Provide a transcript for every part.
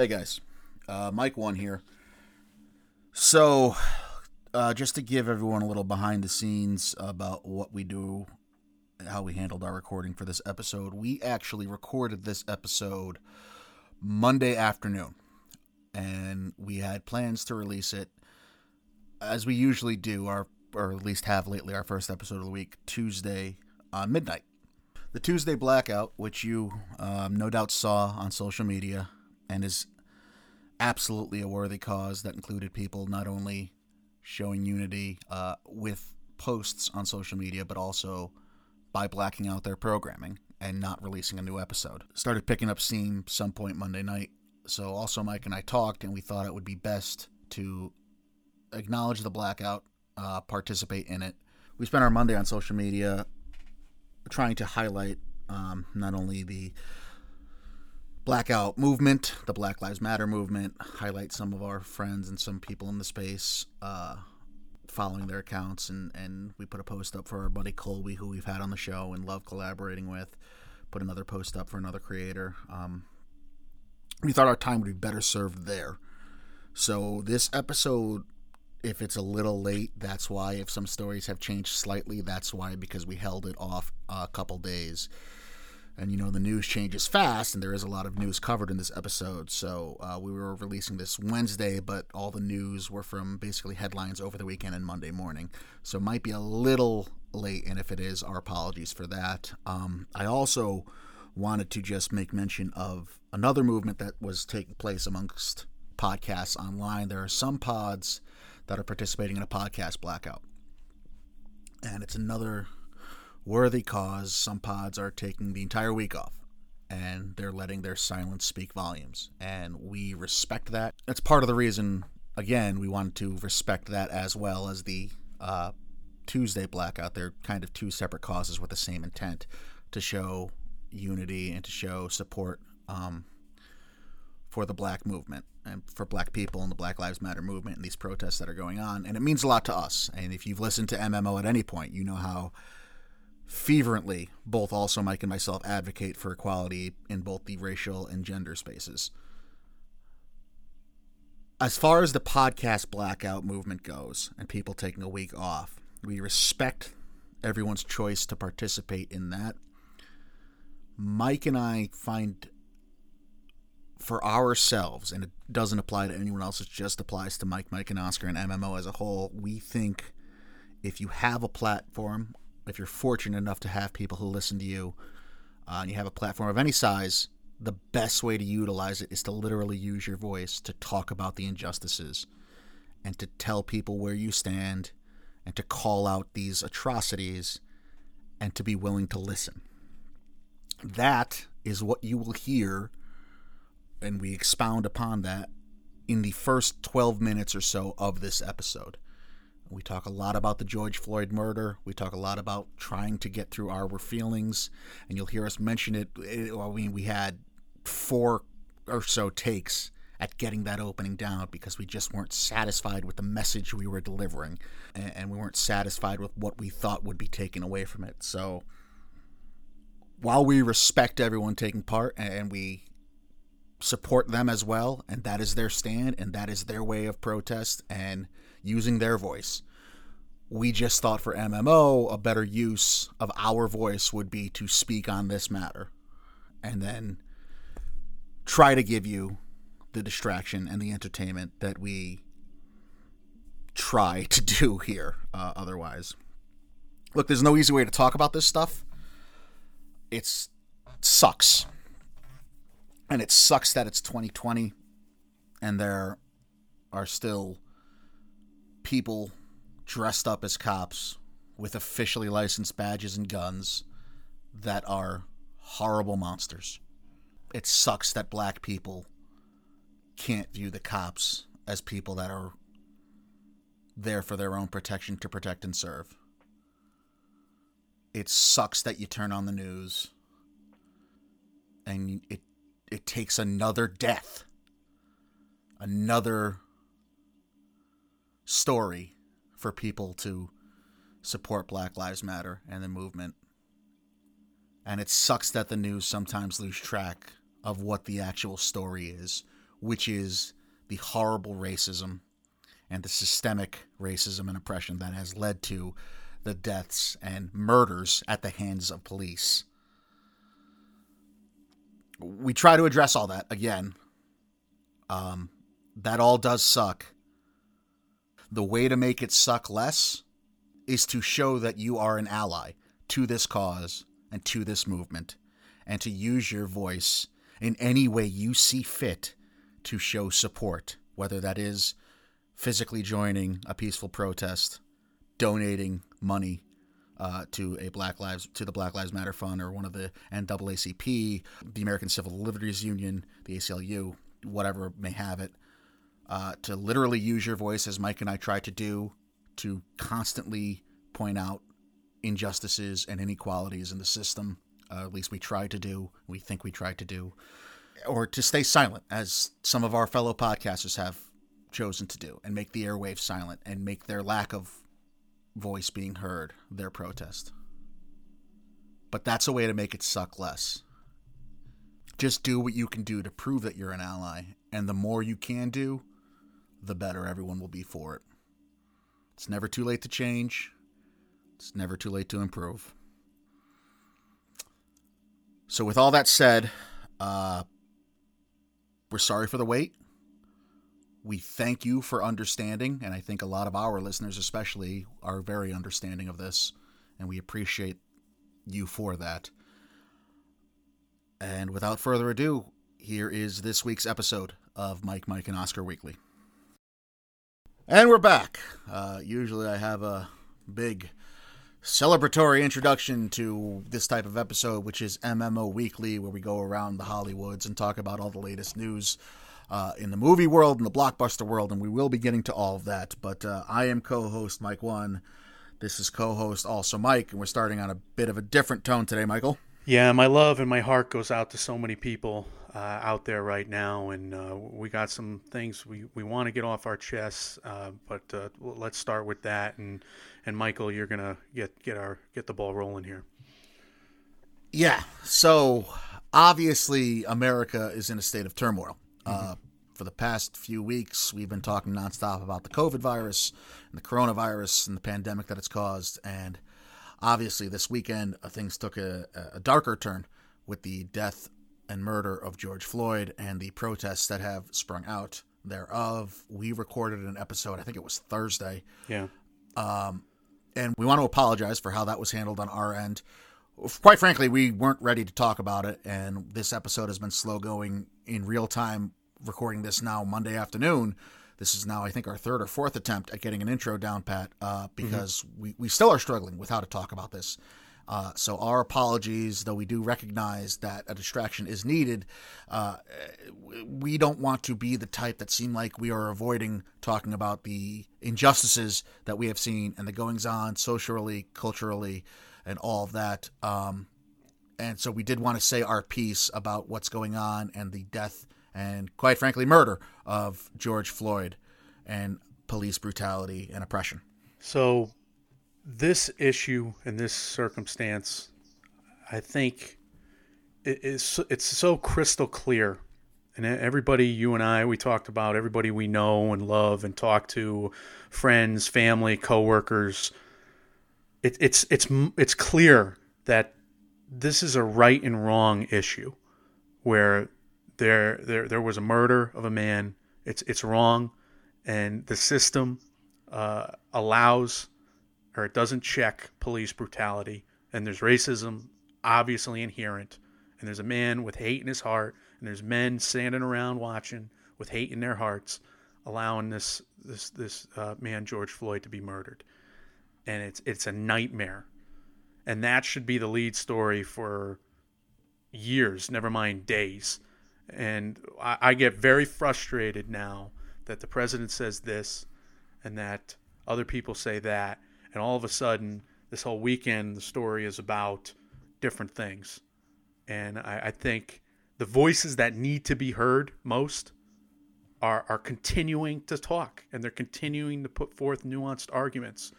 Hey guys, uh, Mike One here. So, uh, just to give everyone a little behind the scenes about what we do, how we handled our recording for this episode, we actually recorded this episode Monday afternoon, and we had plans to release it as we usually do, our or at least have lately, our first episode of the week Tuesday uh, midnight. The Tuesday blackout, which you um, no doubt saw on social media, and is absolutely a worthy cause that included people not only showing unity uh, with posts on social media, but also by blacking out their programming and not releasing a new episode. Started picking up steam some point Monday night. So also Mike and I talked, and we thought it would be best to acknowledge the blackout, uh, participate in it. We spent our Monday on social media trying to highlight um, not only the blackout movement, the Black Lives Matter movement, highlight some of our friends and some people in the space uh, following their accounts. And, and we put a post up for our buddy Colby, who we've had on the show and love collaborating with. Put another post up for another creator. Um, we thought our time would be better served there. So this episode, if it's a little late, that's why. If some stories have changed slightly, that's why, because we held it off a couple days and you know the news changes fast and there is a lot of news covered in this episode. So uh, we were releasing this wednesday but all the news were from basically headlines over the weekend and monday morning. So it might be a little late and if it is our apologies for that. Um, i also wanted to just make mention of another movement that was taking place amongst podcasts online. There are some pods that are participating in a podcast blackout. And it's another worthy cause, some pods are taking the entire week off and they're letting their silence speak volumes. And we respect that. That's part of the reason, again, we wanted to respect that as well as the uh, Tuesday blackout. They're kind of two separate causes with the same intent to show unity and to show support um, for the black movement and for black people and the Black Lives Matter movement and these protests that are going on. And it means a lot to us. And if you've listened to MMO at any point, you know how fervently both also Mike and myself advocate for equality in both the racial and gender spaces. As far as the podcast blackout movement goes and people taking a week off, we respect everyone's choice to participate in that. Mike and I find for ourselves, and it doesn't apply to anyone else, it just applies to Mike, Mike, and Oscar and MMO as a whole. We think if you have a platform if you're fortunate enough to have people who listen to you uh, and you have a platform of any size, the best way to utilize it is to literally use your voice to talk about the injustices and to tell people where you stand and to call out these atrocities and to be willing to listen. That is what you will hear, and we expound upon that in the first 12 minutes or so of this episode. We talk a lot about the George Floyd murder. We talk a lot about trying to get through our feelings, and you'll hear us mention it. Eh, I mean, we had four or so takes at getting that opening down because we just weren't satisfied with the message we were delivering, and we weren't satisfied with what we thought would be taken away from it. So, while we respect everyone taking part and we support them as well, and that is their stand and that is their way of protest and using their voice. We just thought for MMO, a better use of our voice would be to speak on this matter and then try to give you the distraction and the entertainment that we try to do here uh, otherwise. Look, there's no easy way to talk about this stuff. It's it sucks. And it sucks that it's 2020 and there are still people dressed up as cops with officially licensed badges and guns that are horrible monsters. It sucks that black people can't view the cops as people that are there for their own protection to protect and serve. It sucks that you turn on the news and it it takes another death, another story for people to support Black Lives Matter and the movement. And it sucks that the news sometimes lose track of what the actual story is which is the horrible racism and the systemic racism and oppression that has led to the deaths and murders at the hands of police. We try to address all that again. Um, that all does suck. The way to make it suck less is to show that you are an ally to this cause and to this movement, and to use your voice in any way you see fit to show support, whether that is physically joining a peaceful protest, donating money uh, to a Black Lives to the Black Lives Matter Fund or one of the NAACP, the American Civil Liberties Union, the ACLU, whatever may have it, uh, to literally use your voice as Mike and I try to do to constantly point out injustices and inequalities in the system. Uh, at least we try to do. We think we try to do, or to stay silent, as some of our fellow podcasters have chosen to do, and make the airwaves silent and make their lack of voice being heard their protest. But that's a way to make it suck less. Just do what you can do to prove that you're an ally, and the more you can do, the better everyone will be for it. It's never too late to change. It's never too late to improve. So, with all that said, uh, we're sorry for the wait. We thank you for understanding, and I think a lot of our listeners, especially, are very understanding of this, and we appreciate you for that. And without further ado, here is this week's episode of Mike, Mike, and Oscar Weekly. And we're back. Uh, usually I have a big celebratory introduction to this type of episode, which is MMO Weekly, where we go around the Hollywoods and talk about all the latest news uh, in the movie world and the blockbuster world, and we will be getting to all of that. But uh, I am co-host Mike One. This is co-host also Mike, and we're starting on a bit of a different tone today, Michael. Yeah, my love and my heart goes out to so many people uh, out there right now, and uh, we got some things we, we want to get off our chests. Uh, but uh, let's start with that, and and Michael, you're gonna get get our get the ball rolling here. Yeah. So obviously, America is in a state of turmoil. Mm-hmm. for the past few weeks, we've been talking nonstop about the COVID virus and the coronavirus and the pandemic that it's caused, and obviously, this weekend uh, things took a, a darker turn with the death and murder of George Floyd and the protests that have sprung out thereof. We recorded an episode, I think it was Thursday. Yeah. Um, and we want to apologize for how that was handled on our end. Quite frankly, we weren't ready to talk about it, and this episode has been slow going in real time. Recording this now Monday afternoon. This is now, I think, our third or fourth attempt at getting an intro down, Pat, uh, mm-hmm. because mm-hmm. we, we still are struggling with how to talk about this. Uh, so our apologies, though we do recognize that a distraction is needed. Uh, we don't want to be the type that seem like we are avoiding talking about the injustices that we have seen and the goings on socially, culturally, and all of that. Um, and so we did want to say our piece about what's going on and the death and, quite frankly, murder of George Floyd and police brutality and oppression. So this issue and this circumstance, I think, is it's so crystal clear. And everybody, you and I, we talked about everybody we know and love and talk to, friends, family, coworkers. It, it's it's it's clear that this is a right and wrong issue, where there there there was a murder of a man. It's it's wrong, and the system uh, allows or it doesn't check police brutality, and there's racism obviously inherent, and there's a man with hate in his heart, and there's men standing around watching with hate in their hearts, allowing this this this uh, man George Floyd to be murdered, and it's it's a nightmare, and that should be the lead story for years, never mind days, and I, I get very frustrated now that the president says this, and that other people say that, and all of a sudden this whole weekend the story is about different things. And I, I, think the voices that need to be heard most are are continuing to talk and they're continuing to put forth nuanced arguments.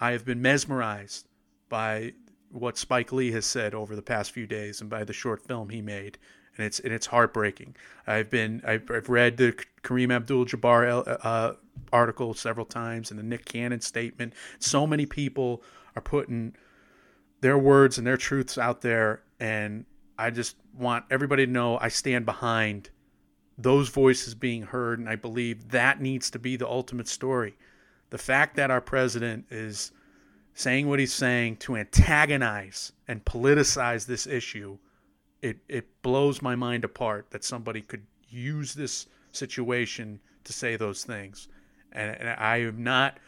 I have been mesmerized by what spike lee has said over the past few days and by the short film he made and it's and it's heartbreaking. I've been I've, I've read the Kareem Abdul-Jabbar uh, article several times and the Nick Cannon statement. So many people are putting their words and their truths out there, and I just want everybody to know I stand behind those voices being heard, and I believe that needs to be the ultimate story. The fact that our president is saying what he's saying to antagonize and politicize this issue, it, it blows my mind apart that somebody could use this situation to say those things. And, and I am not,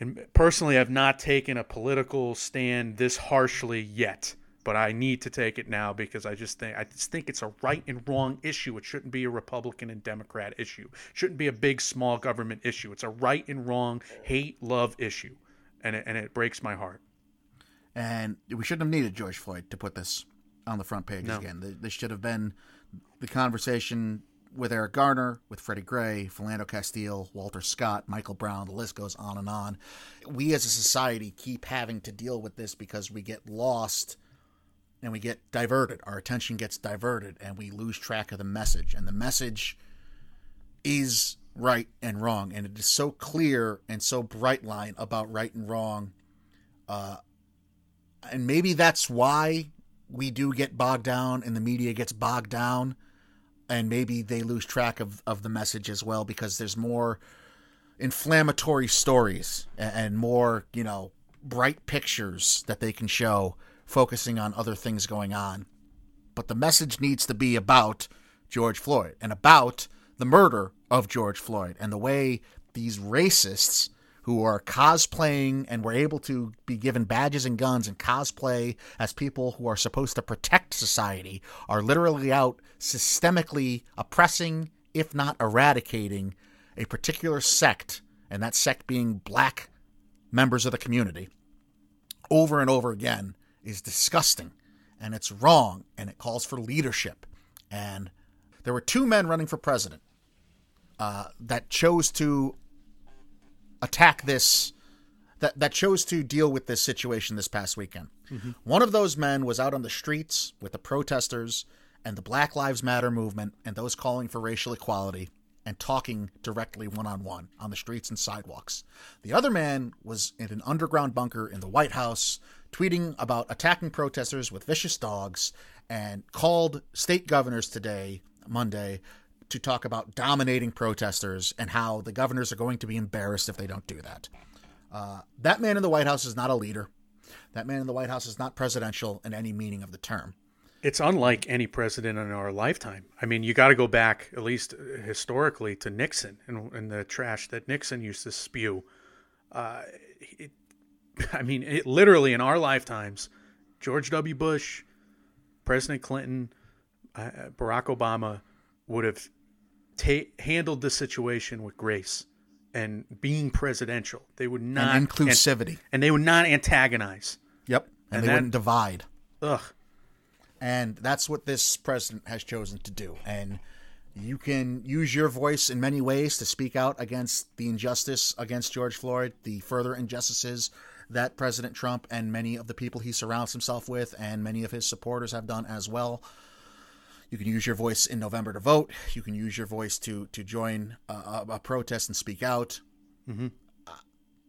and personally, I've not taken a political stand this harshly yet but I need to take it now because I just think I just think it's a right and wrong issue. It shouldn't be a Republican and Democrat issue. It shouldn't be a big small government issue. It's a right and wrong hate love issue, and it, and it breaks my heart. And we shouldn't have needed George Floyd to put this on the front page no. again. This should have been the conversation with Eric Garner, with Freddie Gray, Philando Castile, Walter Scott, Michael Brown, the list goes on and on. We as a society keep having to deal with this because we get lost and we get diverted. Our attention gets diverted and we lose track of the message. And the message is right and wrong. And it is so clear and so bright line about right and wrong. Uh, and maybe that's why we do get bogged down and the media gets bogged down. And maybe they lose track of, of the message as well because there's more inflammatory stories and more, you know, bright pictures that they can show focusing on other things going on. But the message needs to be about George Floyd and about the murder of George Floyd and the way these racists who are cosplaying and were able to be given badges and guns and cosplay as people who are supposed to protect society are literally out systemically oppressing, if not eradicating, a particular sect, and that sect being black members of the community, over and over again is disgusting and it's wrong and it calls for leadership. And there were two men running for president uh, that chose to attack this, that, that chose to deal with this situation this past weekend. Mm-hmm. One of those men was out on the streets with the protesters and the Black Lives Matter movement and those calling for racial equality and talking directly one on one on the streets and sidewalks. The other man was in an underground bunker in the White House tweeting about attacking protesters with vicious dogs and called state governors today, Monday, to talk about dominating protesters and how the governors are going to be embarrassed if they don't do that. Uh, that man in the White House is not a leader. That man in the White House is not presidential in any meaning of the term. It's unlike any president in our lifetime. I mean, you got to go back, at least historically, to Nixon and, and, the trash that Nixon used to spew. Uh, it, I mean, it, literally in our lifetimes, George W. Bush, President Clinton, uh, Barack Obama would have ta- handled the situation with grace and being presidential. They would not and inclusivity, and, and they would not antagonize. Yep, and, and they that, wouldn't divide. Ugh, and that's what this president has chosen to do. And you can use your voice in many ways to speak out against the injustice against George Floyd, the further injustices that President Trump and many of the people he surrounds himself with and many of his supporters have done as well. You can use your voice in November to vote. You can use your voice to to join a, a protest and speak out. Mm-hmm.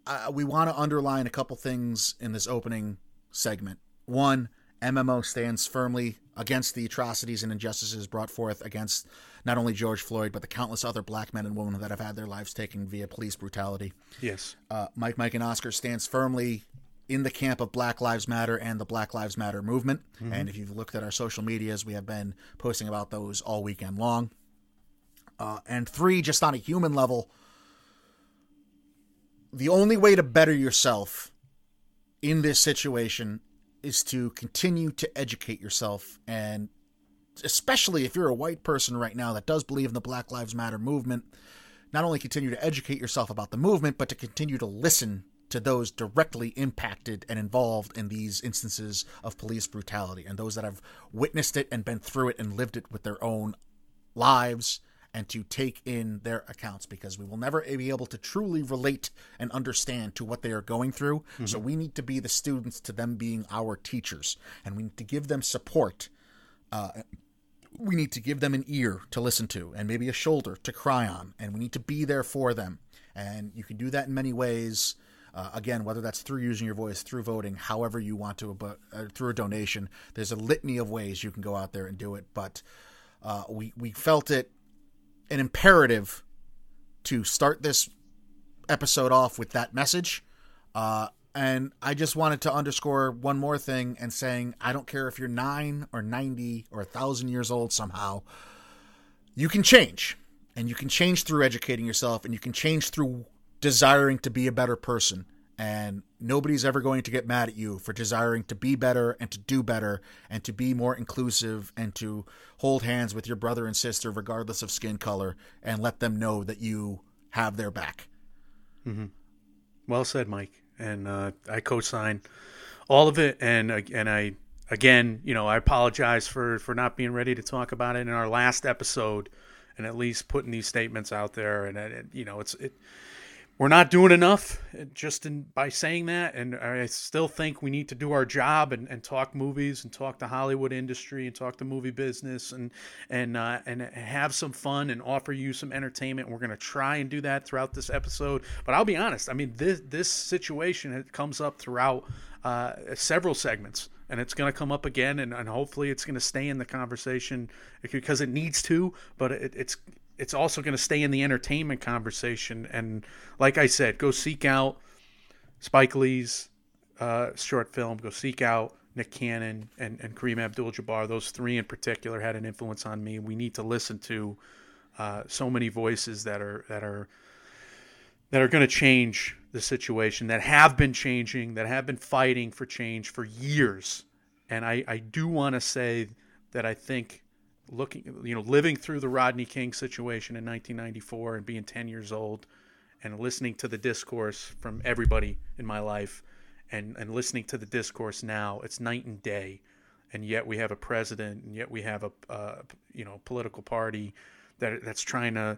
Uh, we want to underline a couple things in this opening segment. One, MMO stands firmly against the atrocities and injustices brought forth against not only George Floyd, but the countless other black men and women that have had their lives taken via police brutality. Yes. Uh, Mike, Mike, and Oscar stands firmly in the camp of Black Lives Matter and the Black Lives Matter movement. Mm-hmm. And if you've looked at our social medias, we have been posting about those all weekend long. Uh, and three, just on a human level, the only way to better yourself in this situation is to continue to educate yourself and especially if you're a white person right now that does believe in the Black Lives Matter movement, not only continue to educate yourself about the movement, but to continue to listen to those directly impacted and involved in these instances of police brutality and those that have witnessed it and been through it and lived it with their own lives and to take in their accounts because we will never be able to truly relate and understand to what they are going through. Mm-hmm. So we need to be the students to them being our teachers, and we need to give them support. Uh, we need to give them an ear to listen to and maybe a shoulder to cry on and we need to be there for them and you can do that in many ways uh, again whether that's through using your voice through voting however you want to but uh, through a donation there's a litany of ways you can go out there and do it but uh, we we felt it an imperative to start this episode off with that message uh, and I just wanted to underscore one more thing and saying I don't care if you're nine or 90 or a thousand years old somehow, you can change. And you can change through educating yourself and you can change through desiring to be a better person. And nobody's ever going to get mad at you for desiring to be better and to do better and to be more inclusive and to hold hands with your brother and sister, regardless of skin color, and let them know that you have their back. Mm-hmm. Well said, Mike and uh, I co-sign all of it. And and I again, you know, I apologize for for not being ready to talk about it in our last episode, and at least putting these statements out there. And, and you know, it's it we're not doing enough just in by saying that. And i still think we need to do our job and, and talk movies and talk the hollywood industry and talk the movie business and and uh, and have some fun and offer you some entertainment. We're going to try and do that throughout this episode. But i'll be honest i mean this this situation comes up throughout uh, several segments. And it's going to come up again and, and hopefully it's going to stay in the conversation because it needs to but it, it's it's also going to stay in the entertainment conversation. And like I said, go seek out Spike Lee's uh, short film. Go seek out Nick Cannon and, and Kareem Abdul-Jabbar. Those three in particular had an influence on me. We need to listen to uh, so many voices that are that are that are going to change the situation. That have been changing. That have been fighting for change for years. And I, I do want to say that I think looking, you know, living through the Rodney King situation in 1994 and being 10 years old and listening to the discourse from everybody in my life and, and listening to the discourse now, it's night and day. And yet we have a president and yet we have a, uh, you know, political party that that's trying to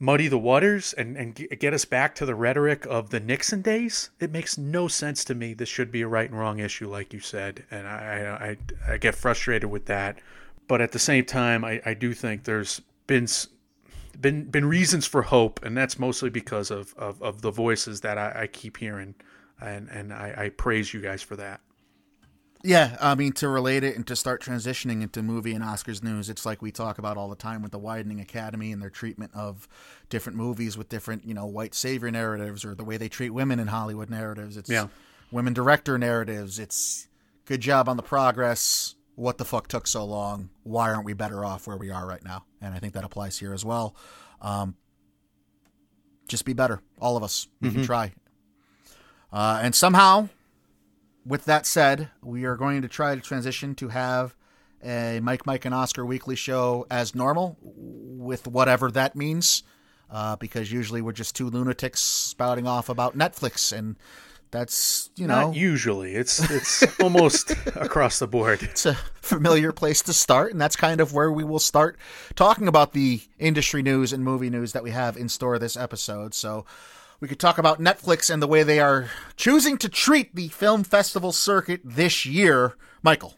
muddy the waters and, and get us back to the rhetoric of the Nixon days. It makes no sense to me. This should be a right and wrong issue, like you said. And I, I, I get frustrated with that but at the same time, I, I do think there's been been been reasons for hope, and that's mostly because of of, of the voices that I, I keep hearing, and and I, I praise you guys for that. Yeah, I mean to relate it and to start transitioning into movie and Oscars news, it's like we talk about all the time with the widening academy and their treatment of different movies with different, you know, white savior narratives or the way they treat women in Hollywood narratives. It's yeah. women director narratives. It's good job on the progress what the fuck took so long? Why aren't we better off where we are right now? And I think that applies here as well. Um, just be better, all of us. We mm-hmm. can try. Uh, and somehow, with that said, we are going to try to transition to have a Mike, Mike, and Oscar weekly show as normal, with whatever that means. Uh, because usually we're just two lunatics spouting off about Netflix and that's you know. Not usually. It's it's almost across the board. It's a familiar place to start and that's kind of where we will start talking about the industry news and movie news that we have in store this episode. So we could talk about netflix and the way they are choosing to treat the film festival circuit this year. Michael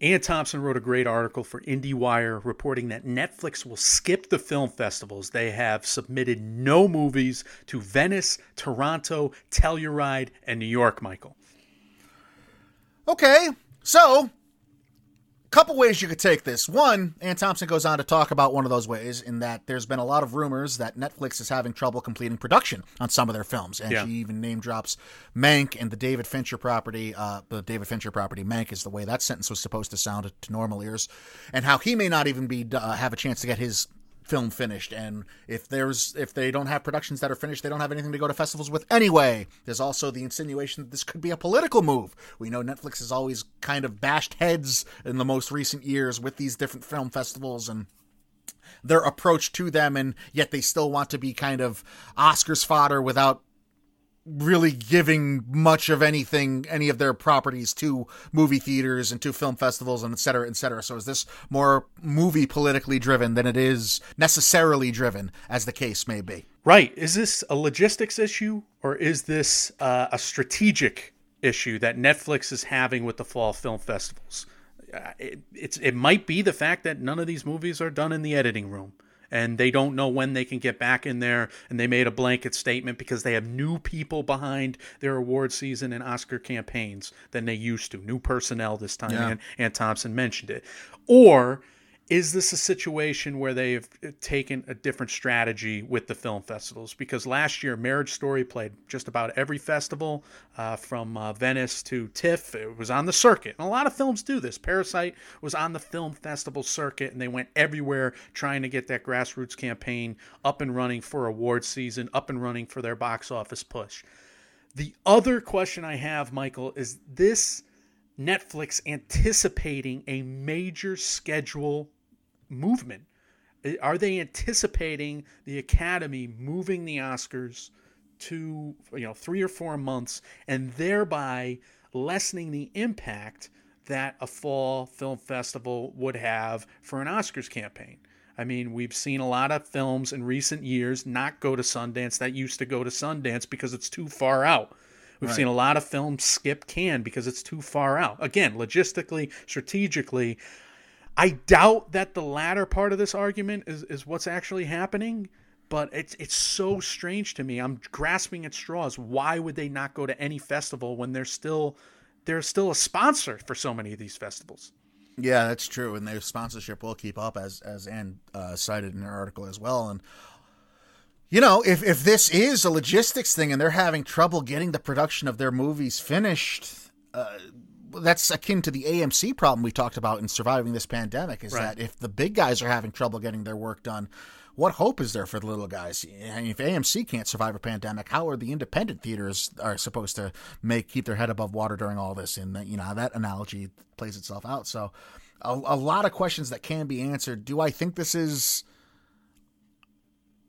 Anne Thompson wrote a great article for IndieWire reporting that Netflix will skip the film festivals. They have submitted no movies to Venice, Toronto, Telluride, and New York, Michael. Okay, so couple ways you could take this. One, Anne Thompson goes on to talk about one of those ways in that there's been a lot of rumors that Netflix is having trouble completing production on some of their films, and yeah. she even name drops Mank and the David Fincher property. Uh, the David Fincher property, Mank, is the way that sentence was supposed to sound to normal ears, and how he may not even be uh, have a chance to get his film finished and if there's if they don't have productions that are finished they don't have anything to go to festivals with anyway. There's also the insinuation that this could be a political move. We know netflix has always kind of bashed heads in the most recent years with these different film festivals and their approach to them and yet they still want to be kind of oscars fodder without really giving much of anything, any of their properties to movie theaters and to film festivals and et cetera, et cetera. So is this more movie politically driven than it is necessarily driven, as the case may be? Right. Is this a logistics issue or is this uh, a strategic issue that Netflix is having with the fall film festivals? uh, it, it's it might be the fact that none of these movies are done in the editing room and they don't know when they can get back in there and they made a blanket statement because they have new people behind their award season and oscar campaigns than they used to new personnel this time Yeah. and, and thompson mentioned it or is this a situation where they've taken a different strategy with the film festivals? Because last year, Marriage Story played just about every festival, uh, from uh, Venice to TIFF. It was on the circuit. And a lot of films do this. Parasite was on the film festival circuit, and they went everywhere trying to get that grassroots campaign up and running for award season, up and running for their box office push. The other question I have, Michael, is this Netflix anticipating a major schedule movement? Are they anticipating the Academy moving the Oscars to you know three or four months and thereby lessening the impact that a fall film festival would have for an Oscars campaign? I mean, we've seen a lot of films in recent years not go to Sundance that used to go to Sundance because it's too far out. We've Right. seen a lot of films skip Cannes because it's too far out. Again, logistically, strategically, I doubt that the latter part of this argument is, is what's actually happening, but it's it's so strange to me. I'm grasping at straws. Why would they not go to any festival when they're still they're still a sponsor for so many of these festivals? Yeah, that's true, and their sponsorship will keep up, as as Anne uh, cited in her article as well. And you know, if if this is a logistics thing and they're having trouble getting the production of their movies finished, uh, that's akin to the AMC problem we talked about in surviving this pandemic. Is Right. that if the big guys are having trouble getting their work done, what hope is there for the little guys? If AMC can't survive a pandemic, how are the independent theaters are supposed to make keep their head above water during all this? And you know that analogy plays itself out. So, a, a lot of questions that can be answered. Do I think this is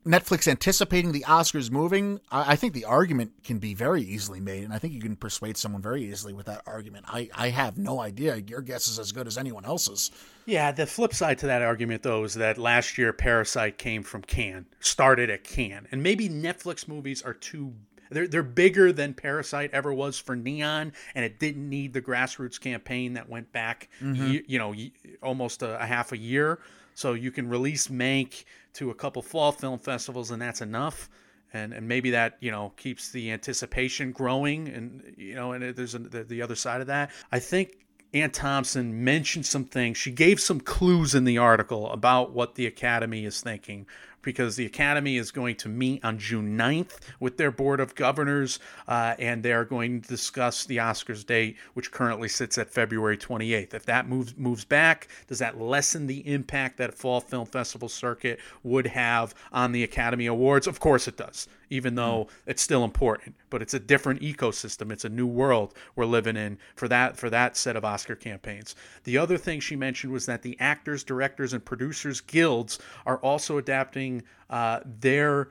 Netflix anticipating the Oscars moving? I, I think the argument can be very easily made, and I think you can persuade someone very easily with that argument. I, I have no idea. Your guess is as good as anyone else's. Yeah, the flip side to that argument, though, is that last year Parasite came from Cannes, started at Cannes, and maybe Netflix movies are too. They're, they're bigger than Parasite ever was for Neon, and it didn't need the grassroots campaign that went back, mm-hmm. ye- you know, almost a, a half a year. So you can release Mank to a couple fall film festivals, and that's enough. And, and maybe that you know keeps the anticipation growing, and you know, and there's a, the, the other side of that. I think Anne Thompson mentioned some things. She gave some clues in the article about what the Academy is thinking because the Academy is going to meet on June 9th with their Board of Governors, uh, and they're going to discuss the Oscars date, which currently sits at February 28th. If that moves moves back, does that lessen the impact that Fall Film Festival circuit would have on the Academy Awards? Of course it does, even though it's still important. But it's a different ecosystem. It's a new world we're living in for that for that set of Oscar campaigns. The other thing she mentioned was that the actors, directors, and producers guilds are also adapting uh, their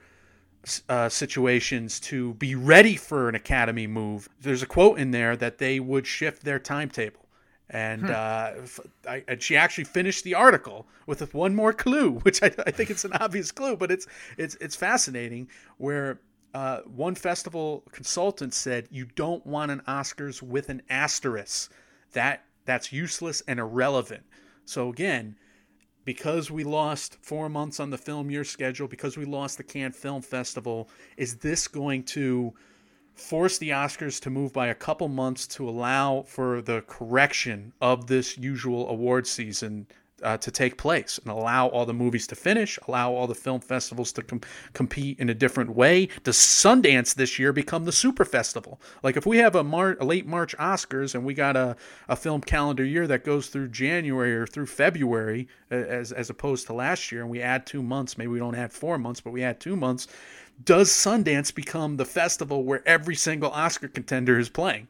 uh, situations to be ready for an academy move. There's a quote in there that they would shift their timetable. And uh, f- I, and she actually finished the article with one more clue, which I, I think it's an obvious clue, but it's it's it's fascinating. Where uh, one festival consultant said, "You don't want an Oscars with an asterisk. That that's useless and irrelevant." So again, because we lost four months on the film year schedule, because we lost the Cannes Film Festival, is this going to force the Oscars to move by a couple months to allow for the correction of this usual award season uh, to take place and allow all the movies to finish, allow all the film festivals to com- compete in a different way? Does Sundance this year become the super festival? Like if we have a, Mar- a late March Oscars and we got a, a film calendar year that goes through January or through February as, as opposed to last year and we add two months, maybe we don't add four months, but we add two months, does Sundance become the festival where every single Oscar contender is playing?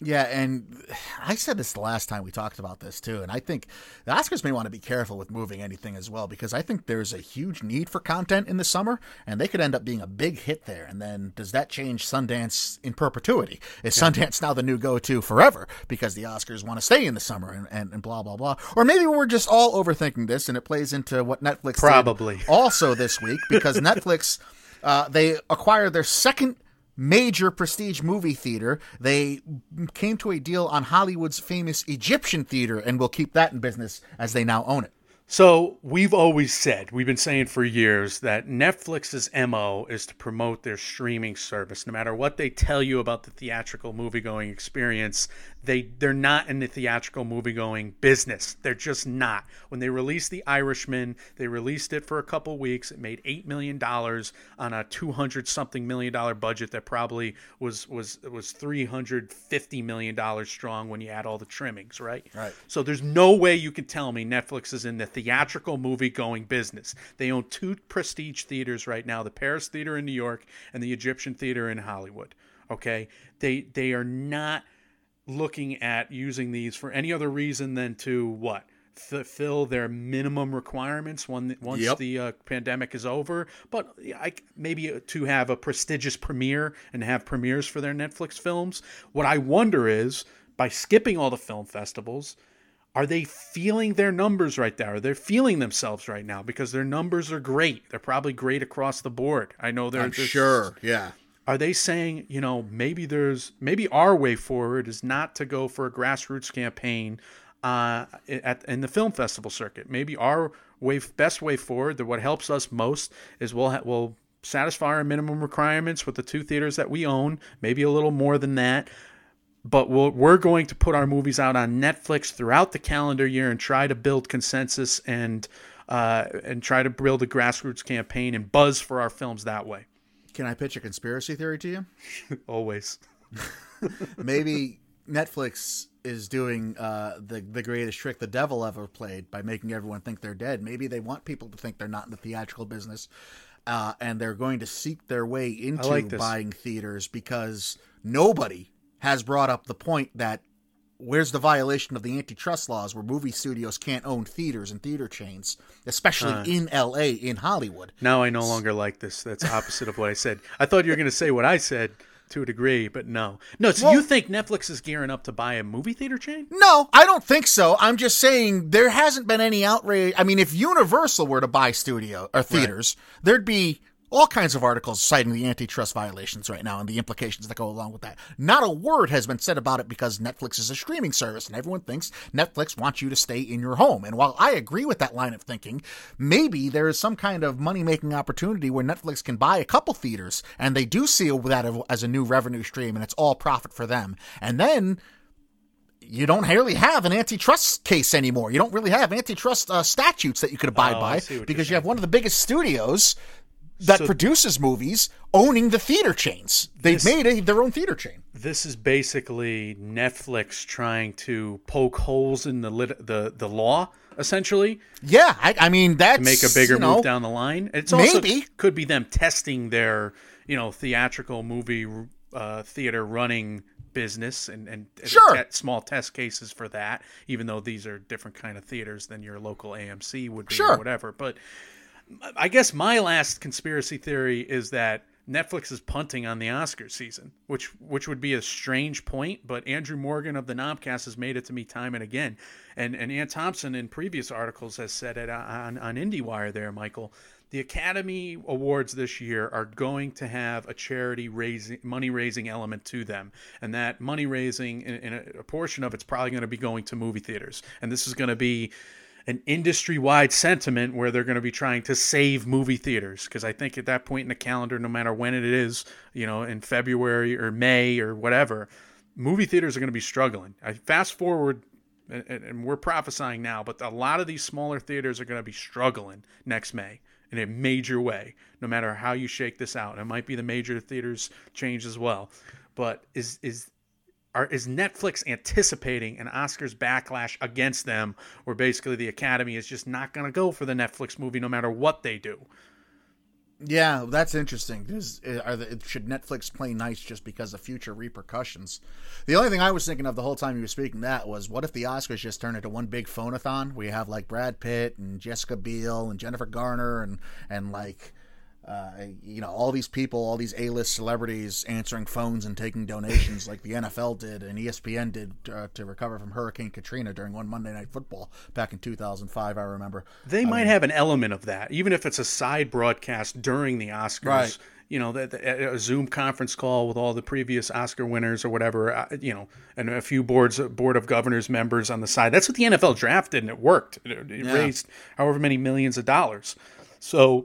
Yeah, and I said this the last time we talked about this too, and I think the Oscars may want to be careful with moving anything as well because I think there's a huge need for content in the summer, and they could end up being a big hit there. And then does that change Sundance in perpetuity? Is Sundance now the new go-to forever because the Oscars want to stay in the summer and, and, and blah blah blah? Or maybe we're just all overthinking this, and it plays into what Netflix Probably. also this week because Netflix uh, they acquired their second major prestige movie theater. They came to a deal on Hollywood's famous Egyptian theater and will keep that in business as they now own it. So we've always said, we've been saying for years that Netflix's MO is to promote their streaming service. No matter what they tell you about the theatrical movie going experience, they they're not in the theatrical movie going business. They're just not. When they released The Irishman, they released it for a couple weeks. It made eight million dollars on a two hundred something million dollar budget that probably was was was three hundred fifty million dollars strong when you add all the trimmings, right? Right. So there's no way you can tell me Netflix is in the theatrical movie going business. They own two prestige theaters right now, the Paris Theater in New York and the Egyptian Theater in Hollywood. Okay? They they are not looking at using these for any other reason than to what? Fulfill their minimum requirements when, once Yep. the uh, pandemic is over, but I, maybe to have a prestigious premiere and have premieres for their Netflix films. What I wonder is by skipping all the film festivals, are they feeling their numbers right there? Are they feeling themselves right now? Because their numbers are great. They're probably great across the board. I know they're sure. Yeah. Are they saying, you know, maybe there's maybe our way forward is not to go for a grassroots campaign uh, at in the film festival circuit. Maybe our way best way forward, that what helps us most is we'll ha- we'll satisfy our minimum requirements with the two theaters that we own, maybe a little more than that but we'll, we're going to put our movies out on Netflix throughout the calendar year and try to build consensus and uh, and try to build a grassroots campaign and buzz for our films that way. Can I pitch a conspiracy theory to you? Always. Maybe Netflix is doing uh, the the greatest trick the devil ever played by making everyone think they're dead. Maybe they want people to think they're not in the theatrical business, uh, and they're going to seek their way into like buying theaters because nobody has brought up the point that where's the violation of the antitrust laws where movie studios can't own theaters and theater chains, especially Uh. in L.A. in Hollywood. Now I no longer like this. That's opposite of what I said. I thought you were going to say what I said to a degree, but no. No, so Well- you think Netflix is gearing up to buy a movie theater chain? No, I don't think so. I'm just saying there hasn't been any outrage. I mean, if Universal were to buy studio or theaters, there'd be all kinds of articles citing the antitrust violations right now and the implications that go along with that. Not a word has been said about it because Netflix is a streaming service and everyone thinks Netflix wants you to stay in your home. And while I agree with that line of thinking, maybe there is some kind of money making opportunity where Netflix can buy a couple theaters and they do see that as a new revenue stream and it's all profit for them. And then you don't really have an antitrust case anymore. You don't really have antitrust uh, statutes that you could abide Oh, by because you have one of the biggest studios that So- produces movies owning the theater chains. They've This- made a, their own theater chain. This is basically Netflix trying to poke holes in the lit- the the law essentially. Yeah, I, I mean that's make a bigger you know, move down the line. It's also maybe. could be them testing their, you know, theatrical movie uh, theater running business and and and Sure. te- small test cases for that. Even though these are different kind of theaters than your local AMC would be Sure. or whatever. But I guess my last conspiracy theory is that Netflix is punting on the Oscar season, which which would be a strange point, but Andrew Morgan of the Knobcast has made it to me time and again, and and Anne Thompson in previous articles has said it on on IndieWire. There, Michael, the Academy Awards this year are going to have a charity raising money raising element to them, and that money raising in, in a, a portion of it's probably going to be going to movie theaters, and this is going to be an industry wide sentiment where they're going to be trying to save movie theaters. Because I think at that point in the calendar, no matter when it is, you know, in February or May or whatever, movie theaters are going to be struggling. I fast forward. And, and- and we're prophesying now, but a lot of these smaller theaters are going to be struggling next May in a major way, no matter how you shake this out. It might be the major theaters change as well. But is is are is Netflix anticipating an Oscars backlash against them, where basically the Academy is just not going to go for the Netflix movie no matter what they do? Yeah, that's interesting. Is uh, are the, should Netflix play nice just because of future repercussions? The only thing I was thinking of the whole time you were speaking that was, what if the Oscars just turn into one big phonathon? We have like Brad Pitt and Jessica Biel and Jennifer Garner and and like. Uh, you know, all these people, all these A-list celebrities answering phones and taking donations like the NFL did and ESPN did uh, to recover from Hurricane Katrina during one Monday Night Football back in 2005. I remember. They might have an element of that, even if it's a side broadcast during the Oscars. Right. you know, the, the, a Zoom conference call with all the previous Oscar winners or whatever, uh, you know, and a few boards, board of governors members on the side. That's what the NFL draft did, and it worked. It, it yeah. raised however many millions of dollars. So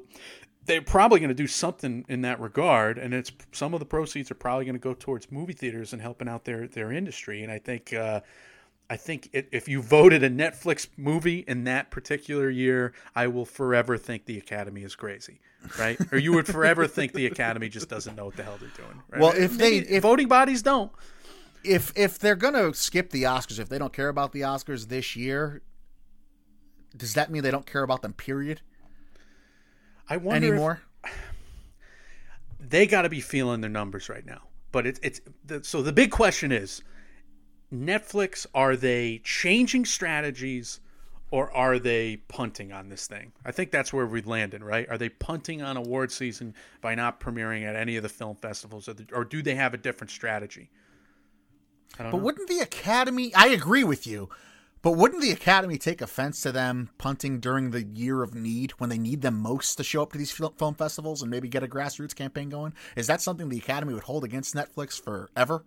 they're probably going to do something in that regard, and it's some of the proceeds are probably going to go towards movie theaters and helping out their their industry. And I think. Uh, I think it, if you voted a Netflix movie in that particular year, I will forever think the Academy is crazy right? or you would forever think the Academy just doesn't know what the hell they're doing. Right? Well, if Maybe they if voting bodies don't, if if they're gonna skip the Oscars, if they don't care about the Oscars this year, does that mean they don't care about them? Period. I wonder anymore. If, they got to be feeling their numbers right now. But it's it's so the big question is, Netflix are they changing strategies? or are they punting on this thing? I think that's where we landed, right? Are they punting on award season by not premiering at any of the film festivals, or, the, or do they have a different strategy? but know. wouldn't the Academy? I agree with you, but wouldn't the Academy take offense to them punting during the year of need when they need them most to show up to these film festivals and maybe get a grassroots campaign going? Is that something the Academy would hold against Netflix forever?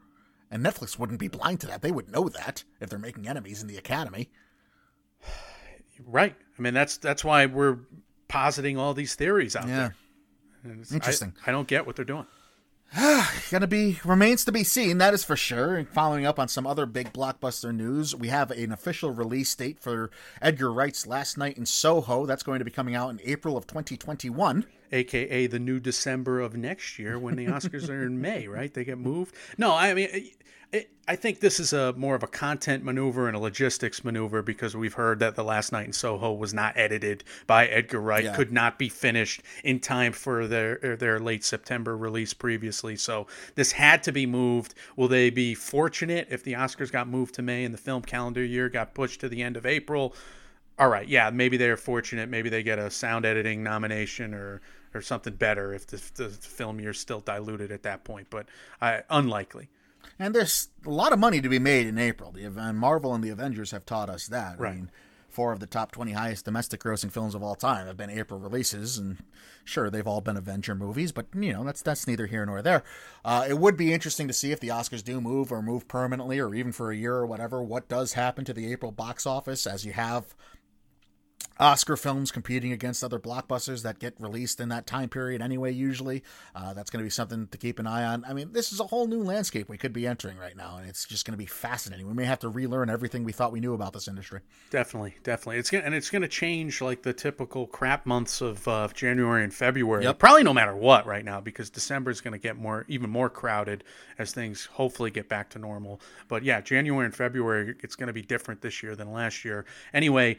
And Netflix wouldn't be blind to that. They would know that if they're making enemies in the Academy. Right. I mean, that's that's why we're positing all these theories out yeah. there. Interesting. I, I don't get what they're doing. Gonna be remains to be seen. That is for sure. And following up on some other big blockbuster news, we have an official release date for Edgar Wright's Last Night in Soho. That's going to be coming out in April of 2021 aka the new December of next year when the Oscars are in May, right? They get moved. No, I mean, it, I think this is a more of a content maneuver and a logistics maneuver because we've heard that the last night in Soho was not edited by Edgar Wright, yeah. could not be finished in time for their er, their late September release previously. So this had to be moved. Will they be fortunate if the Oscars got moved to May and the film calendar year got pushed to the end of April? All right, yeah, maybe they're fortunate. Maybe they get a sound editing nomination or or something better if the, the film year's still diluted at that point, but uh, unlikely. And there's a lot of money to be made in April. The Marvel and the Avengers have taught us that. Right. I mean, four of the top 20 highest domestic grossing films of all time have been April releases and sure they've all been Avenger movies but you know that's that's neither here nor there uh, it would be interesting to see if the Oscars do move or move permanently or even for a year or whatever what does happen to the April box office as you have Oscar films competing against other blockbusters that get released in that time period anyway, usually. Uh, that's going to be something to keep an eye on. I mean, this is a whole new landscape we could be entering right now, and it's just going to be fascinating. We may have to relearn everything we thought we knew about this industry. Definitely, definitely. It's gonna, and it's going to change like the typical crap months of uh, January and February. Yep. Probably no matter what right now, because December is going to get more, even more crowded as things hopefully get back to normal. But yeah, January and February, it's going to be different this year than last year. Anyway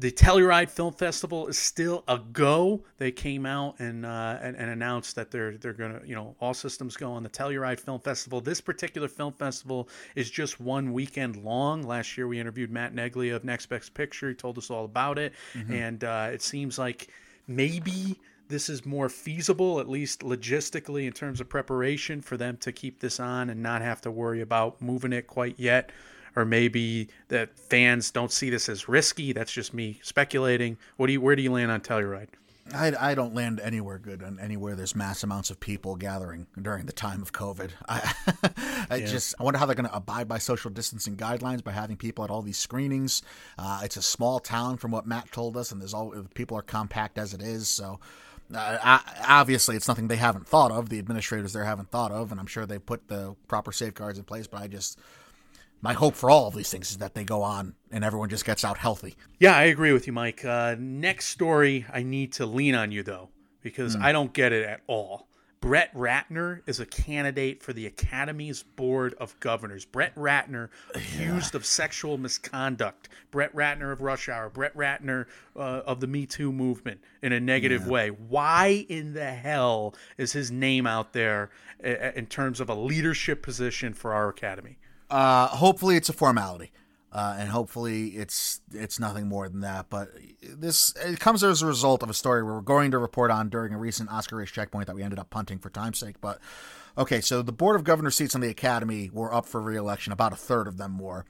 the Telluride Film Festival is still a go. They came out and, uh, and, and announced that they're they're gonna you know all systems go on the Telluride Film Festival. This particular film festival is just one weekend long. Last year we interviewed Matt Neglia of Next Best Picture. He told us all about it, mm-hmm. and uh, it seems like maybe this is more feasible, at least logistically in terms of preparation, for them to keep this on and not have to worry about moving it quite yet or maybe that fans don't see this as risky. That's just me speculating. What do you where do you land on Telluride? I, I don't land anywhere good and anywhere there's mass amounts of people gathering during the time of COVID. I, I yeah. just I wonder how they're going to abide by social distancing guidelines by having people at all these screenings. Uh, it's a small town, from what Matt told us, and there's all people are compact as it is. So uh, obviously, it's nothing they haven't thought of. The administrators there haven't thought of, and I'm sure they put the proper safeguards in place. But I just my hope for all of these things is that they go on and everyone just gets out healthy. Yeah, I agree with you, Mike. Uh, next story, I need to lean on you though because mm. I don't get it at all. Brett Ratner is a candidate for the Academy's Board of Governors. Brett Ratner accused yeah. of sexual misconduct. Brett Ratner of Rush Hour. Brett Ratner uh, of the Me Too movement in a negative yeah. way. Why in the hell is his name out there uh, in terms of a leadership position for our Academy? Uh, hopefully, it's a formality, uh, and hopefully, it's it's nothing more than that. But this it comes as a result of a story we're going to report on during a recent Oscar race checkpoint that we ended up punting for time's sake. But okay, so the board of governor seats on the Academy were up for reelection, about a third of them were,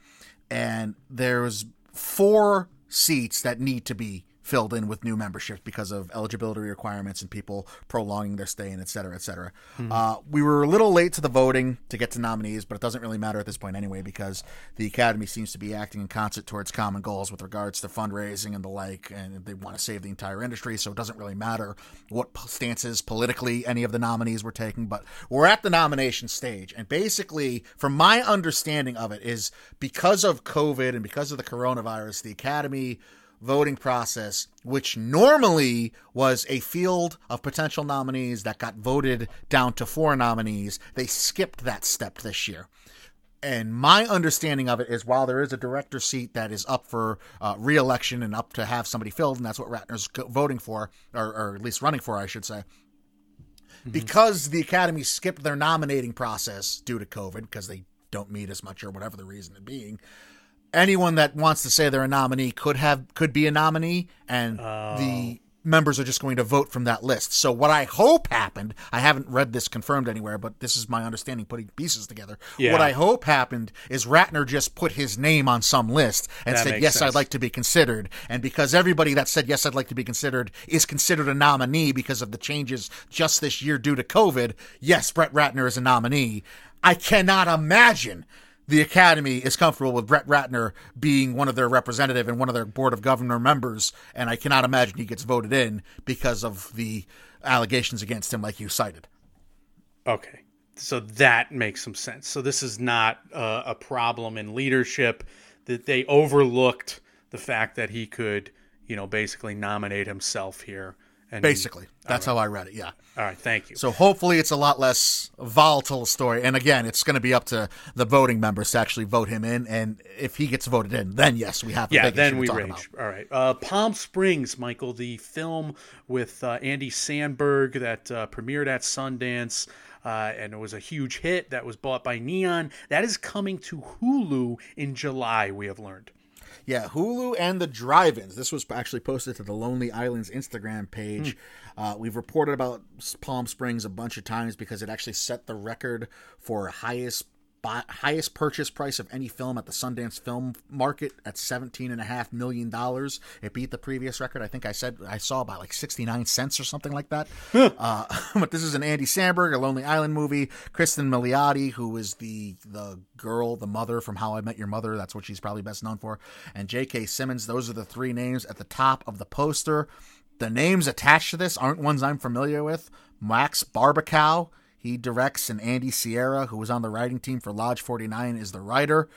and there's four seats that need to be filled in with new memberships because of eligibility requirements and people prolonging their stay and et cetera, et cetera. Mm-hmm. Uh, we were a little late to the voting to get to nominees, but it doesn't really matter at this point anyway because the Academy seems to be acting in concert towards common goals with regards to fundraising and the like, and they want to save the entire industry, so it doesn't really matter what stances politically any of the nominees were taking. But we're at the nomination stage, and basically, from my understanding of it, is because of COVID and because of the coronavirus, the Academy voting process, which normally was a field of potential nominees that got voted down to four nominees, they skipped that step this year. And my understanding of it is while there is a director seat that is up for uh, re-election and up to have somebody filled, and that's what Ratner's voting for, or, or at least running for, I should say, mm-hmm. because the Academy skipped their nominating process due to COVID, because they don't meet as much or whatever the reason being, anyone that wants to say they're a nominee could have could be a nominee, and oh. the members are just going to vote from that list. So what I hope happened, I haven't read this confirmed anywhere, but this is my understanding putting pieces together. Yeah. What I hope happened is Ratner just put his name on some list and that said, yes, sense. I'd like to be considered. And because everybody that said, yes, I'd like to be considered is considered a nominee because of the changes just this year due to COVID, yes, Brett Ratner is a nominee. I cannot imagine the Academy is comfortable with Brett Ratner being one of their representative and one of their board of governor members, and I cannot imagine he gets voted in because of the allegations against him, like you cited. Okay, so that makes some sense. So this is not a problem in leadership that they overlooked the fact that he could, you know, basically nominate himself here and Basically, that's right. how I read it. Yeah. All right. Thank you. So hopefully, it's a lot less volatile story. And again, it's going to be up to the voting members to actually vote him in. And if he gets voted in, then yes, we have. yeah. then we rage. About. All right. Uh, Palm Springs, Michael, the film with uh, Andy Samberg that uh, premiered at Sundance. Uh, and it was a huge hit that was bought by Neon. That is coming to Hulu in July, we have learned. Yeah, Hulu and the drive-ins. This was actually posted to the Lonely Islands Instagram page. Hmm. Uh, we've reported about Palm Springs a bunch of times because it actually set the record for highest highest purchase price of any film at the Sundance Film Market at seventeen and a half million dollars. It beat the previous record. I think I said I saw about like sixty nine cents or something like that. uh, but this is an Andy Samberg, a Lonely Island movie. Cristin Milioti, who is the the girl, the mother from How I Met Your Mother. That's what she's probably best known for. And J.K. Simmons. Those are the three names at the top of the poster. The names attached to this aren't ones I'm familiar with. Max Barbakow he directs, and Andy Siara, who was on the writing team for Lodge 49, is the writer.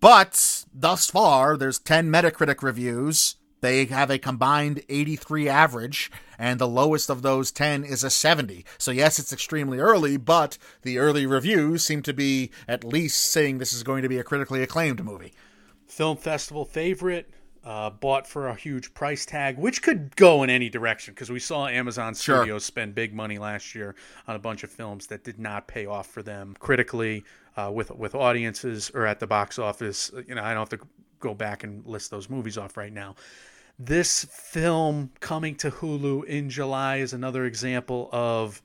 But thus far, there's 10 Metacritic reviews. They have a combined 83 average, and the lowest of those 10 is a 70. So, yes, it's extremely early, but the early reviews seem to be at least saying this is going to be a critically acclaimed movie. Film festival favorite, uh, bought for a huge price tag, which could go in any direction because we saw Amazon Studios sure. spend big money last year on a bunch of films that did not pay off for them critically uh, with with audiences or at the box office. You know, I don't have to go back and list those movies off right now. This film coming to Hulu in July is another example of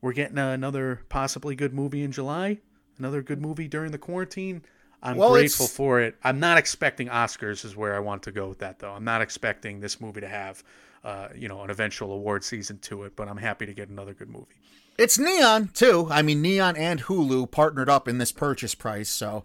we're getting another possibly good movie in July, another good movie during the quarantine. I'm well, grateful it's... for it. I'm not expecting Oscars is where I want to go with that though. I'm not expecting this movie to have uh, you know, an eventual award season to it, but I'm happy to get another good movie. It's Neon too. I mean, Neon and Hulu partnered up in this purchase price, so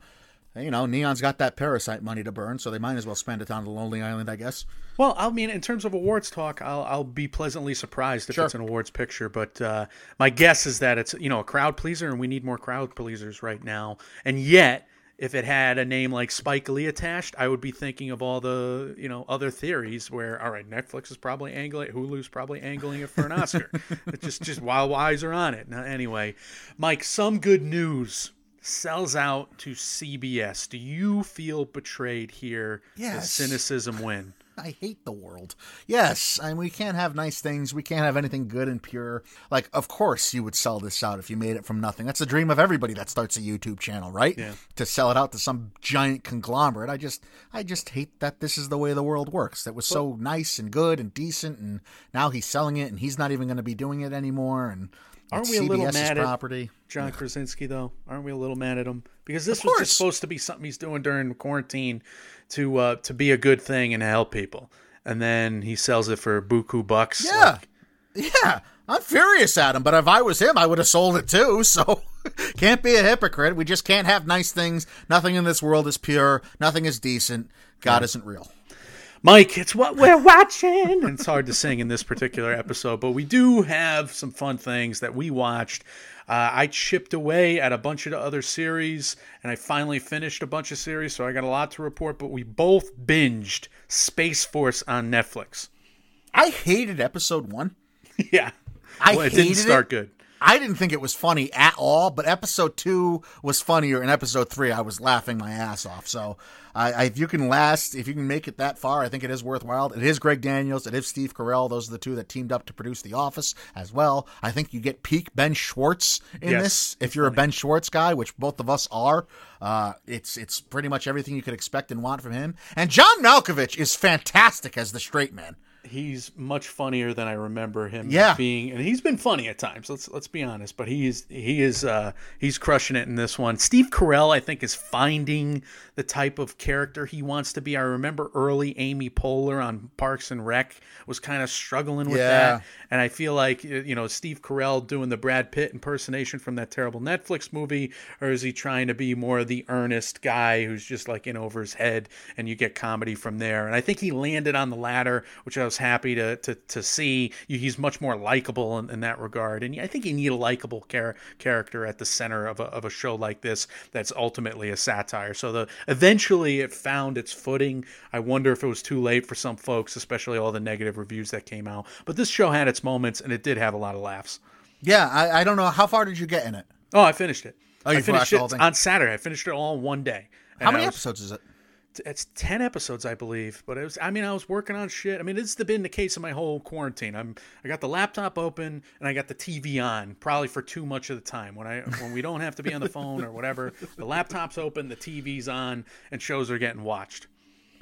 you know, Neon's got that parasite money to burn, so they might as well spend it on the Lonely Island, I guess. Well, I mean, in terms of awards talk, I'll, I'll be pleasantly surprised if sure. it's an awards picture. But uh, my guess is that it's you know a crowd pleaser, and we need more crowd pleasers right now. And yet, if it had a name like Spike Lee attached, I would be thinking of all the you know other theories where all right, Netflix is probably angling, Hulu's probably angling it for an Oscar. it's just just wild eyes are on it. Now, anyway, Mike, some good news sells out to CBS. Do you feel betrayed here? Yes. Does cynicism win? I hate the world. Yes, and we can't have nice things. We can't have anything good and pure. Like, of course, you would sell this out if you made it from nothing. That's the dream of everybody that starts a YouTube channel, right? Yeah. To sell it out to some giant conglomerate. I just, I just hate that this is the way the world works. That was so nice and good and decent, and now he's selling it, and he's not even going to be doing it anymore. And aren't we a little mad property. at John Krasinski though? Aren't we a little mad at him because this was just supposed to be something he's doing during quarantine to uh, to be a good thing and help people. and then he sells it for buku bucks. Yeah. Yeah. I'm furious at him, but if I was him, I would have sold it too. So can't be a hypocrite. We just can't have nice things. Nothing in this world is pure. Nothing is decent. God yeah. isn't real. Mike, it's what we're watching. and it's hard to sing in this particular episode, but we do have some fun things that we watched. Uh, I chipped away at a bunch of other series, and I finally finished a bunch of series, so I got a lot to report. But we both binged Space Force on Netflix. I hated episode one. yeah, I well, it didn't start it. good. I didn't think it was funny at all, but episode two was funnier. and episode three, I was laughing my ass off. So, I, if you can last, if you can make it that far, I think it is worthwhile. It is Greg Daniels, it is Steve Carell. Those are the two that teamed up to produce The Office as well. I think you get peak Ben Schwartz in yes, this. If you're funny. a Ben Schwartz guy, which both of us are, uh, it's it's pretty much everything you could expect and want from him. And John Malkovich is fantastic as the straight man he's much funnier than I remember him yeah. being, and he's been funny at times. Let's let's be honest, but he is he is uh, he's crushing it in this one. Steve Carell, I think, is finding the type of character he wants to be. I remember early Amy Poehler on Parks and Rec was kind of struggling with yeah. that, and I feel like you know Steve Carell doing the Brad Pitt impersonation from that terrible Netflix movie, or is he trying to be more of the earnest guy who's just like in over his head, and you get comedy from there? And I think he landed on the latter, which I was happy to to, to see. He's much more likable in, in that regard, and I think you need a likable char- character at the center of a, of a show like this that's ultimately a satire. So the eventually it found its footing. I wonder if it was too late for some folks, especially all the negative reviews that came out. But this show had its moments, and it did have a lot of laughs. Yeah, I, I don't know how far did you get in it. Oh, I finished it. Oh, you I finished it on Saturday. I finished it all in one day. How many was, episodes is it? It's 10 episodes i believe but it was i mean i was working on shit i mean it's been the case of my whole quarantine i'm i got the laptop open and i got the tv on probably for too much of the time when i when we don't have to be on the phone or whatever the laptop's open the tv's on and shows are getting watched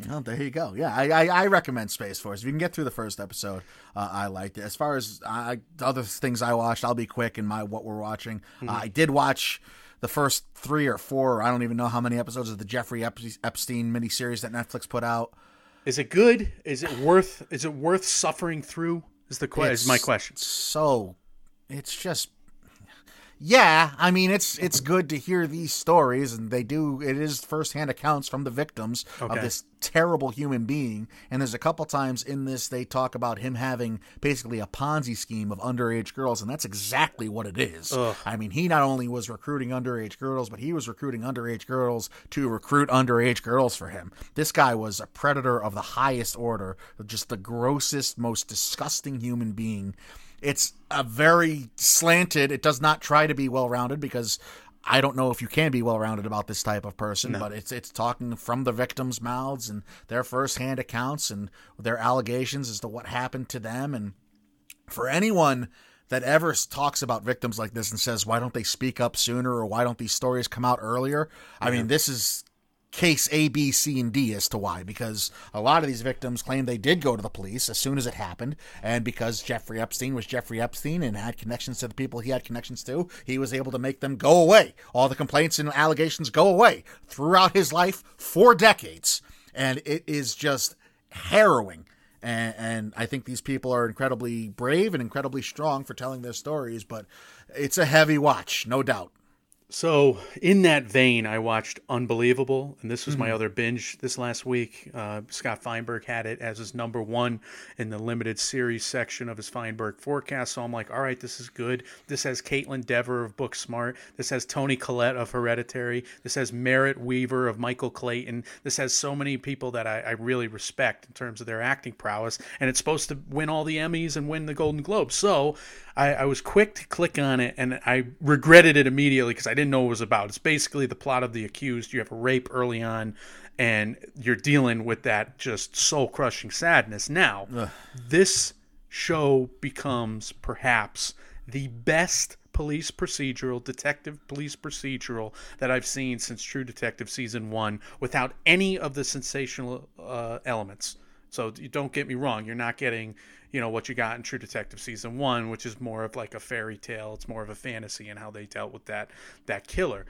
Oh, there you go. Yeah, I, I, I, recommend Space Force. If you can get through the first episode, uh, I liked it. As far as uh, other things I watched, I'll be quick in my what we're watching. Mm-hmm. Uh, I did watch the first three or four, I don't even know how many episodes of the Jeffrey Epstein miniseries that Netflix put out. Is it good? Is it worth? Is it worth suffering through? Is the question? Is my question. So, it's just yeah, I mean it's it's good to hear these stories, and they do. It is firsthand accounts from the victims okay. of this terrible human being. And there's a couple times in this they talk about him having basically a Ponzi scheme of underage girls, and that's exactly what it is. Ugh. I mean, he not only was recruiting underage girls, but he was recruiting underage girls to recruit underage girls for him. This guy was a predator of the highest order, just the grossest, most disgusting human being it's a very slanted. It does not try to be well rounded because I don't know if you can be well rounded about this type of person, no. but it's it's talking from the victims' mouths and their firsthand accounts and their allegations as to what happened to them. And for anyone that ever talks about victims like this and says, why don't they speak up sooner or why don't these stories come out earlier? I mean, this is case A, B, C, and D as to why. Because a lot of these victims claim they did go to the police as soon as it happened, and because Jeffrey Epstein was Jeffrey Epstein and had connections to the people he had connections to, he was able to make them go away. All the complaints and allegations go away throughout his life for decades. And it is just harrowing. And, and I think these people are incredibly brave and incredibly strong for telling their stories, but it's a heavy watch, no doubt. So, in that vein, I watched Unbelievable, and this was mm-hmm. my other binge this last week. Uh, Scott Feinberg had it as his number one in the limited series section of his Feinberg forecast. So I'm like, all right, this is good. This has Kaitlyn Dever of Booksmart. This has Toni Collette of Hereditary. This has Merritt Wever of Michael Clayton. This has so many people that I, I really respect in terms of their acting prowess, and it's supposed to win all the Emmys and win the Golden Globe. So I, I was quick to click on it, and I regretted it immediately because I didn't know what it was about. It's basically the plot of The Accused. You have a rape early on, and you're dealing with that just soul crushing sadness. Now, Ugh. this show becomes perhaps the best police procedural, detective police procedural that I've seen since True Detective season one without any of the sensational uh, elements. So you don't get me wrong, you're not getting you know what you got in True Detective season one, which is more of like a fairy tale. It's more of a fantasy and how they dealt with that that killer.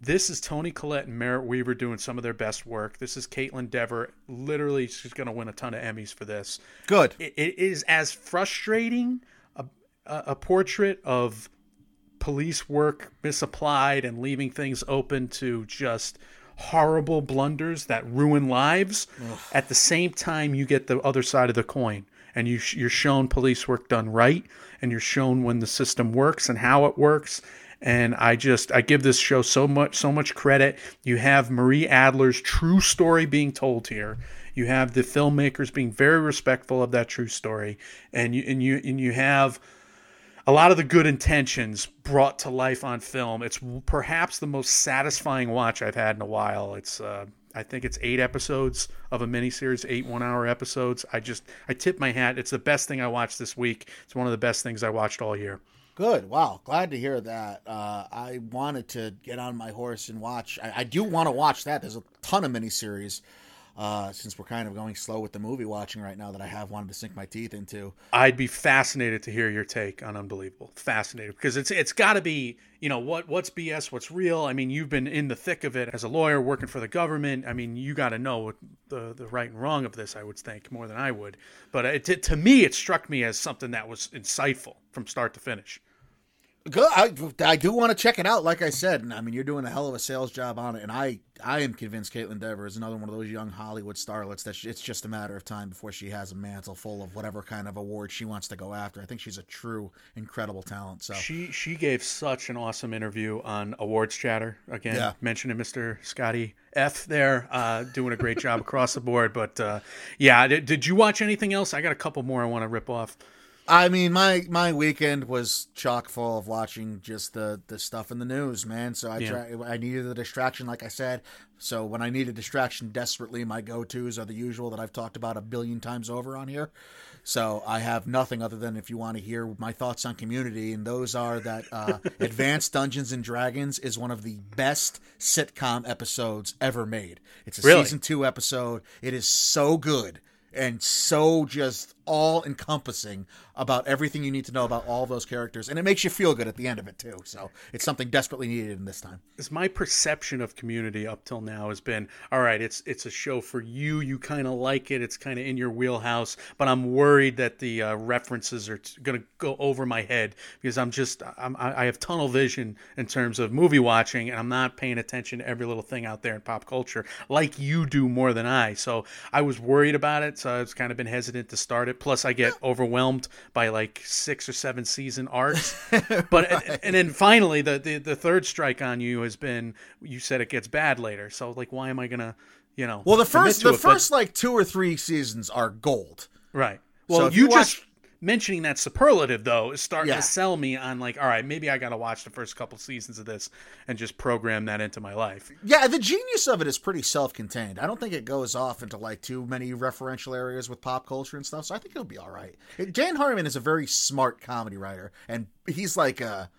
This is Toni Collette and Merritt Wever doing some of their best work. This is Kaitlyn Dever. Literally, she's going to win a ton of Emmys for this. Good. It, it is as frustrating a, a portrait of police work misapplied and leaving things open to just horrible blunders that ruin lives. Ugh. At the same time, you get the other side of the coin and you, you're shown police work done right and you're shown when the system works and how it works and I just I give this show so much so much credit. You have Marie Adler's true story being told here. You have the filmmakers being very respectful of that true story, and you and you and you have a lot of the good intentions brought to life on film. It's perhaps the most satisfying watch I've had in a while. It's uh, I think it's eight episodes of a miniseries, eight one-hour episodes. I just I tip my hat. It's the best thing I watched this week. It's one of the best things I watched all year. Good. Wow. Glad to hear that. Uh, I wanted to get on my horse and watch. I, I do want to watch that. There's a ton of miniseries. Uh, since we're kind of going slow with the movie watching right now that I have wanted to sink my teeth into. I'd be fascinated to hear your take on Unbelievable. Fascinated because it's it's got to be you know what what's BS, what's real. I mean, you've been in the thick of it as a lawyer working for the government. I mean, you got to know what the the right and wrong of this. I would think more than I would. But it, to me, it struck me as something that was insightful from start to finish. Good. I, I do want to check it out. Like I said, and I mean, you're doing a hell of a sales job on it, and I I am convinced Kaitlyn Dever is another one of those young Hollywood starlets that she, it's just a matter of time before she has a mantle full of whatever kind of award she wants to go after. I think she's a true incredible talent. So she she gave such an awesome interview on Awards Chatter again, yeah. mentioning Mr. Scotty F there, uh, doing a great job across the board. But uh, yeah, did, did you watch anything else? I got a couple more I want to rip off. I mean, my my weekend was chock full of watching just the the stuff in the news, man. So I yeah. try, I needed a distraction, like I said. So when I need a distraction desperately, my go tos are the usual that I've talked about a billion times over on here. So I have nothing other than if you want to hear my thoughts on Community, and those are that uh, Advanced Dungeons and Dragons is one of the best sitcom episodes ever made. It's a really? season two episode. It is so good and so just all encompassing about everything you need to know about all those characters and it makes you feel good at the end of it too. So it's something desperately needed in this time. Is my perception of community up till now has been all right it's it's a show for you you kind of like it it's kind of in your wheelhouse but i'm worried that the uh, references are t- going to go over my head because i'm just I'm, i have tunnel vision in terms of movie watching and i'm not paying attention to every little thing out there in pop culture like you do more than i. So i was worried about it so Uh, i've kind of been hesitant to start it it. Plus, I get overwhelmed by like six or seven season arcs. but right. and then finally, the, the the third strike on you has been you said it gets bad later. So like, why am I gonna, you know? Well, the first the it, first but, like two or three seasons are gold. Right. Well, so you, you watch, just mentioning that superlative though is starting yeah. to sell me on like all right maybe i gotta watch the first couple seasons of this and just program that into my life yeah the genius of it is pretty self-contained i don't think it goes off into like too many referential areas with pop culture and stuff so i think it'll be all right dan harmon is a very smart comedy writer and he's like a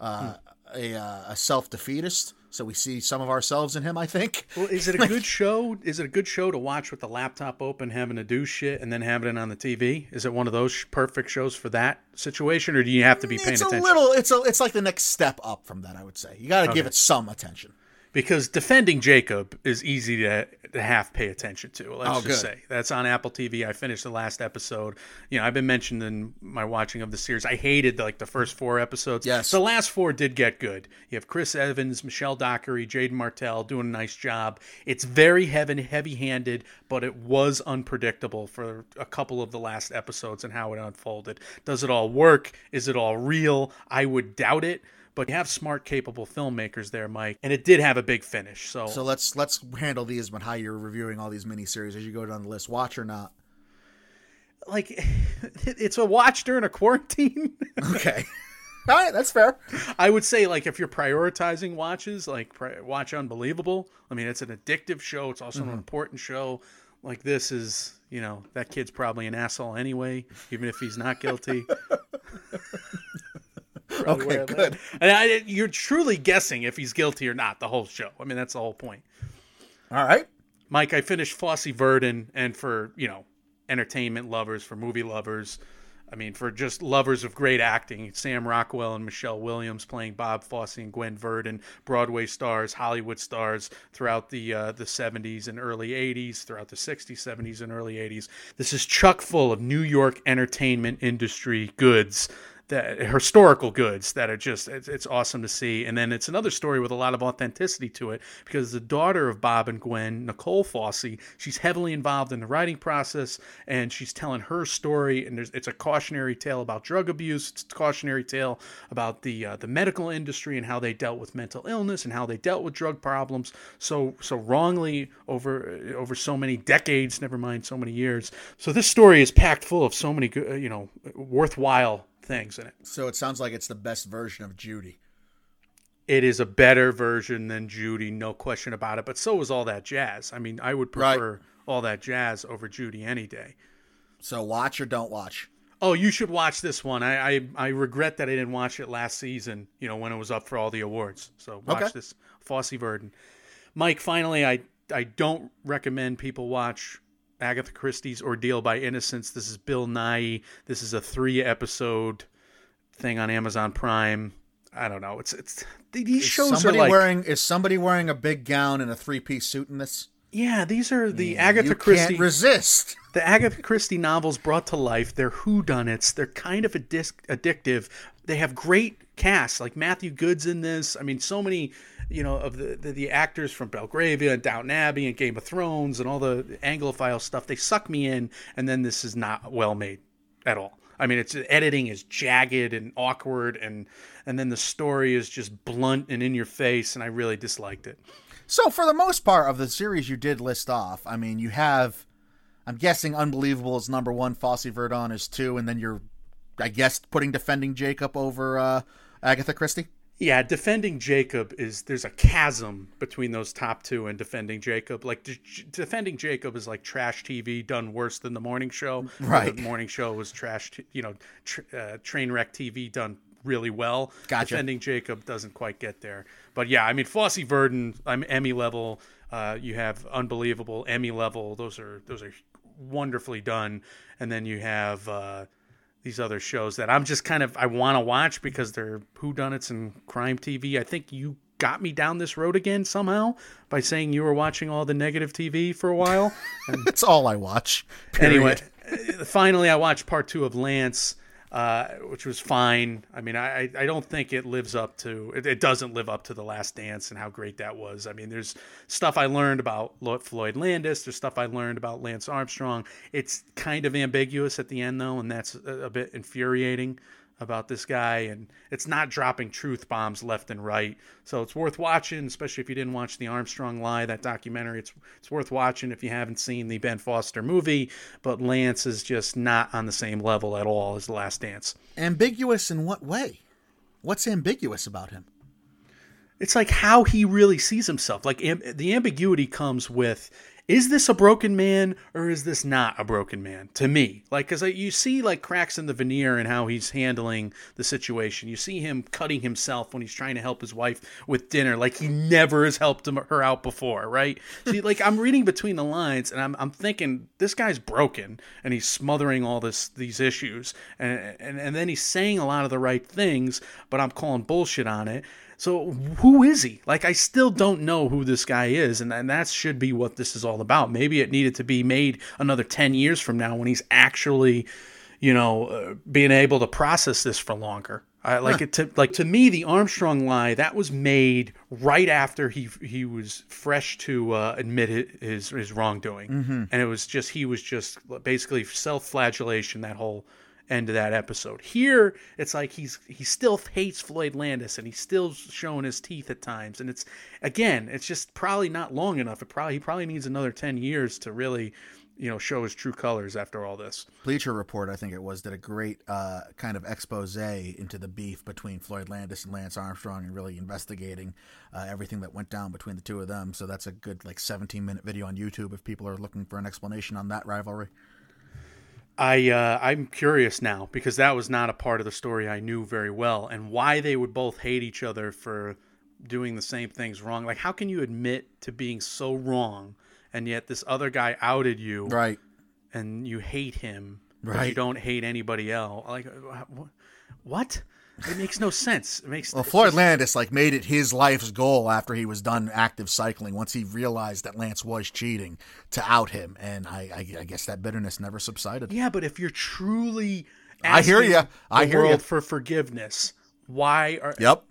uh, hmm. a, a self-defeatist so we see some of ourselves in him. I think. Well, is it a good show? Is it a good show to watch with the laptop open, having to do shit, and then having it on the TV? Is it one of those perfect shows for that situation, or do you have to be mm, paying it's attention? It's a little. It's a. It's like the next step up from that. I would say you got to okay. give it some attention because defending Jacob is easy to, to half pay attention to. Let's oh, just good. say that's on Apple TV. I finished the last episode. You know, I've been mentioning my watching of the series. I hated like the first four episodes. Yes, the last four did get good. You have Chris Evans, Michelle Dockery, Jaeden Martell doing a nice job. It's very heavy, heavy-handed, but it was unpredictable for a couple of the last episodes and how it unfolded. Does it all work? Is it all real? I would doubt it but you have smart, capable filmmakers there, Mike, and it did have a big finish. So, so let's let's handle these but how you're reviewing all these miniseries as you go down the list. Watch or not? Like, it's a watch during a quarantine. okay. All right, that's fair. I would say, like, if you're prioritizing watches, like, watch Unbelievable. I mean, it's an addictive show. It's also mm-hmm. an important show. Like, this is, you know, that kid's probably an asshole anyway, even if he's not guilty. okay, good. And I, you're truly guessing if he's guilty or not the whole show. I mean, that's the whole point. All right, Mike. I finished Fosse Verdon, and for you know, entertainment lovers, for movie lovers, I mean, for just lovers of great acting, Sam Rockwell and Michelle Williams playing Bob Fosse and Gwen Verdon, Broadway stars, Hollywood stars throughout the uh, the 70s and early 80s, throughout the 60s, 70s, and early 80s. This is chock full of New York entertainment industry goods that historical goods that are just it's, it's, awesome to see. And then it's another story with a lot of authenticity to it because the daughter of bob and gwen nicole fosse she's heavily involved in the writing process and she's telling her story. And there's it's a cautionary tale about drug abuse. It's a cautionary tale about the uh, the medical industry and how they dealt with mental illness and how they dealt with drug problems. So so wrongly over over so many decades never mind so many years. So this story is packed full of so many good, you know worthwhile things in it. So it sounds like it's the best version of Judy. It is a better version than Judy, no question about it. But so is all that jazz. I mean, I would prefer right. all that jazz over Judy any day. So watch or don't watch. Oh, you should watch this one. I, I, I regret that I didn't watch it last season. You know when it was up for all the awards. So watch okay. this Fosse Verdon. Mike, finally, I I don't recommend people watch Agatha Christie's Ordeal by Innocence. This is Bill Nighy. This is a three episode thing on Amazon Prime. I don't know. It's it's these is shows somebody are like wearing is somebody wearing a big gown and a three piece suit in this? Yeah, these are the mm, Agatha you Christie. Can't resist the Agatha Christie novels brought to life. They're whodunits. They're kind of addictive. They have great casts, like Matthew Goode's in this. I mean, so many you know, of the, the, the actors from Belgravia and Downton Abbey and Game of Thrones and all the Anglophile stuff. They suck me in, and then this is not well made at all. I mean, it's editing is jagged and awkward, and and then the story is just blunt and in your face, and I really disliked it. So, for the most part of the series you did list off, I mean, you have, I'm guessing, Unbelievable is number one, Fosse Verdon is two, and then you're, I guess, putting Defending Jacob over uh, Agatha Christie. Yeah, defending Jacob is there's a chasm between those top two and defending Jacob. Like de- defending Jacob is like trash TV done worse than the morning show. Right, the morning show was trash. T- you know, tr- uh, train wreck TV done really well. Gotcha. Defending Jacob doesn't quite get there, but yeah, I mean Fosse Verdon, I'm Emmy level. Uh, you have unbelievable Emmy level. Those are those are wonderfully done, and then you have. Uh, these other shows that I'm just kind of I want to watch because they're whodunits and crime TV. I think you got me down this road again somehow by saying you were watching all the negative TV for a while. That's all I watch. Period. Anyway, finally I watched part two of Lance uh, which was fine. I mean, I, I don't think it lives up to it, it, doesn't live up to the Last Dance and how great that was. I mean, there's stuff I learned about Floyd Landis. There's stuff I learned about Lance Armstrong. It's kind of ambiguous at the end though, and that's a, a bit infuriating about this guy, and it's not dropping truth bombs left and right. So it's worth watching, especially if you didn't watch the Armstrong Lie, that documentary. It's it's worth watching if you haven't seen the Ben Foster movie. But Lance is just not on the same level at all as The Last Dance. Ambiguous in what way? What's ambiguous about him? It's like how he really sees himself. Like am- the ambiguity comes with is this a broken man or is this not a broken man to me? Like because you see like cracks in the veneer and how he's handling the situation. You see him cutting himself when he's trying to help his wife with dinner like he never has helped him, her out before right? See like i'm reading between the lines and i'm, I'm thinking this guy's broken and he's smothering all this these issues and, and and then he's saying a lot of the right things but i'm calling bullshit on it so who is he? Like I still don't know who this guy is, and, and that should be what this is all about. Maybe it needed to be made another ten years from now when he's actually, you know, uh, being able to process this for longer. I, like huh. it to like to me the Armstrong lie that was made right after he he was fresh to uh, admit his his wrongdoing, mm-hmm. and it was just he was just basically self flagellation that whole end of that episode. Here, it's like he's he still hates Floyd Landis and he's still showing his teeth at times. And it's again, it's just probably not long enough. It probably he probably needs another ten years to really, you know, show his true colors after all this. Bleacher Report, I think it was, did a great uh, kind of expose into the beef between Floyd Landis and Lance Armstrong and really investigating uh, everything that went down between the two of them. So that's a good like 17 minute video on YouTube if people are looking for an explanation on that rivalry. I uh, I'm curious now because that was not a part of the story I knew very well, and why they would both hate each other for doing the same things wrong. Like, how can you admit to being so wrong, and yet this other guy outed you, right? And you hate him, but you don't hate anybody else. Like, what? It makes no sense. It makes Well, Floyd just- Landis like made it his life's goal after he was done active cycling. Once he realized that Lance was cheating, to out him, and I, I, I guess that bitterness never subsided. Yeah, but if you're truly, I hear you. I hear world for forgiveness. Why are Yep,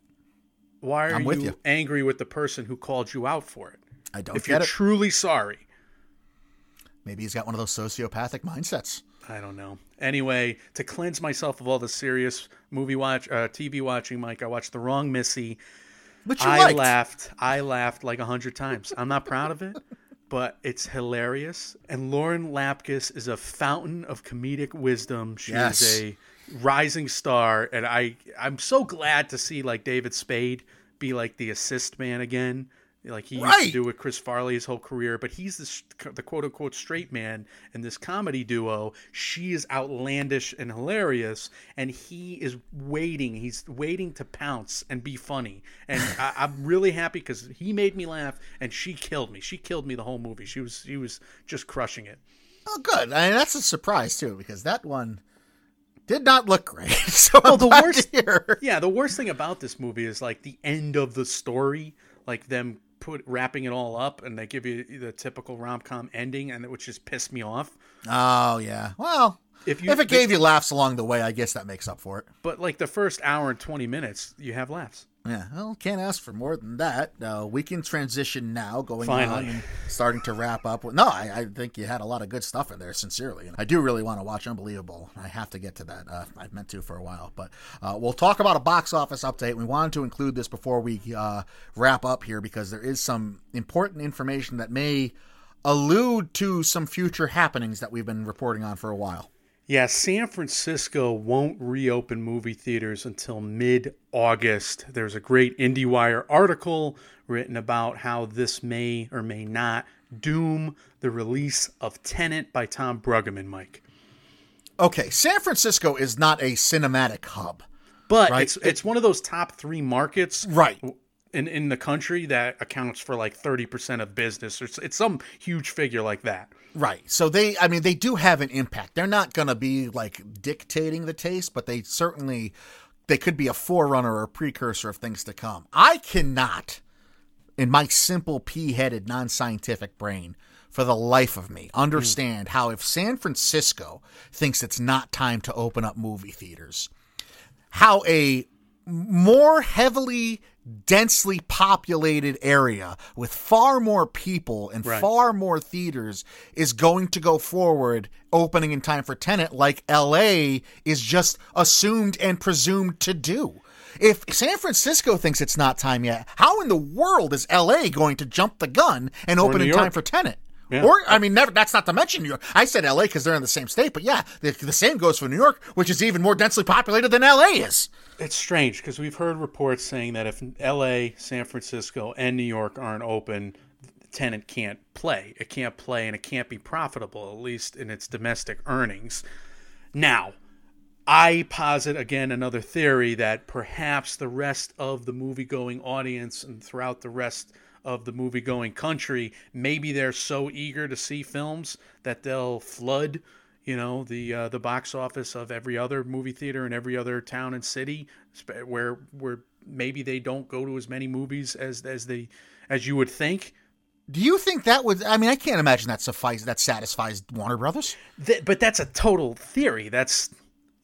why are I'm you, with you. angry with the person who called you out for it? I don't If you're it. truly sorry, Maybe he's got one of those sociopathic mindsets. I don't know. Anyway, to cleanse myself of all the serious movie watch, uh, TV watching, Mike, I watched The Wrong Missy. But you I liked. laughed. I laughed like a hundred times. I'm not proud of it, but it's hilarious. And Lauren Lapkus is a fountain of comedic wisdom. She Yes. is a rising star, and I I'm so glad to see like David Spade be like the assist man again. Like he used to do with Chris Farley his whole career, but he's the, the quote unquote straight man in this comedy duo. She is outlandish and hilarious, and he is waiting. He's waiting to pounce and be funny. And I, I'm really happy because he made me laugh, and she killed me. She killed me the whole movie. She was she was just crushing it. Oh, good. I mean, that's a surprise too, because that one did not look great. So Well, the worst-. Yeah, the worst thing about this movie is like the end of the story, like them put wrapping it all up, and they give you the typical rom com ending, and which just pissed me off. Oh yeah. Well, If you if it gave you laughs along the way, I guess that makes up for it. But like the first hour and 20 minutes, you have laughs. Yeah, well, can't ask for more than that. Uh, we can transition now, going Finally. on and starting to wrap up. No, I, I think you had a lot of good stuff in there, sincerely. And I do really want to watch Unbelievable. I have to get to that. Uh, I've meant to for a while. But uh, we'll talk about a box office update. We wanted to include this before we uh, wrap up here because there is some important information that may allude to some future happenings that we've been reporting on for a while. Yeah, San Francisco won't reopen movie theaters until mid August. There's a great IndieWire article written about how this may or may not doom the release of Tenet by Tom Brueggemann, Mike. Okay, San Francisco is not a cinematic hub. But Right. it's it's one of those top three markets Right. in, in the country that accounts for like 30% of business. Or it's, it's some huge figure like that. Right. So they, I mean, they do have an impact. They're not going to be like dictating the taste, but they certainly, they could be a forerunner or a precursor of things to come. I cannot, in my simple pea headed, non scientific brain, for the life of me, understand how if San Francisco thinks it's not time to open up movie theaters, how a more heavily densely populated area with far more people and Right. far more theaters is going to go forward opening in time for Tenet like LA is just assumed and presumed to do. If San Francisco thinks it's not time yet, how in the world is LA going to jump the gun and open New in time for Tenet? Yeah. Or I mean, never. That's not to mention New York. I said L.A. because they're in the same state, but yeah, the, the same goes for New York, which is even more densely populated than L.A. is. It's strange because we've heard reports saying that if LA, San Francisco, and New York aren't open, the Tenet can't play. It can't play and it can't be profitable, at least in its domestic earnings. Now, I posit again another theory that perhaps the rest of the movie going audience and throughout the rest of the movie going country, maybe they're so eager to see films that they'll flood, you know, the uh, the box office of every other movie theater in every other town and city, where where maybe they don't go to as many movies as as they as you would think. Do you think that would? I mean, I can't imagine that suffice that satisfies Warner Brothers. Th- but that's a total theory. That's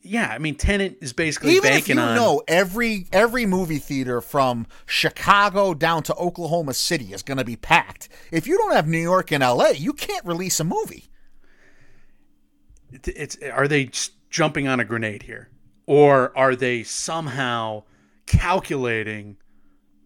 yeah. I mean, Tenet is basically Even if you on know every every movie theater from Chicago down to Oklahoma City is going to be packed. If you don't have New York and L.A., you can't release a movie. it's are they jumping on a grenade here or are they somehow calculating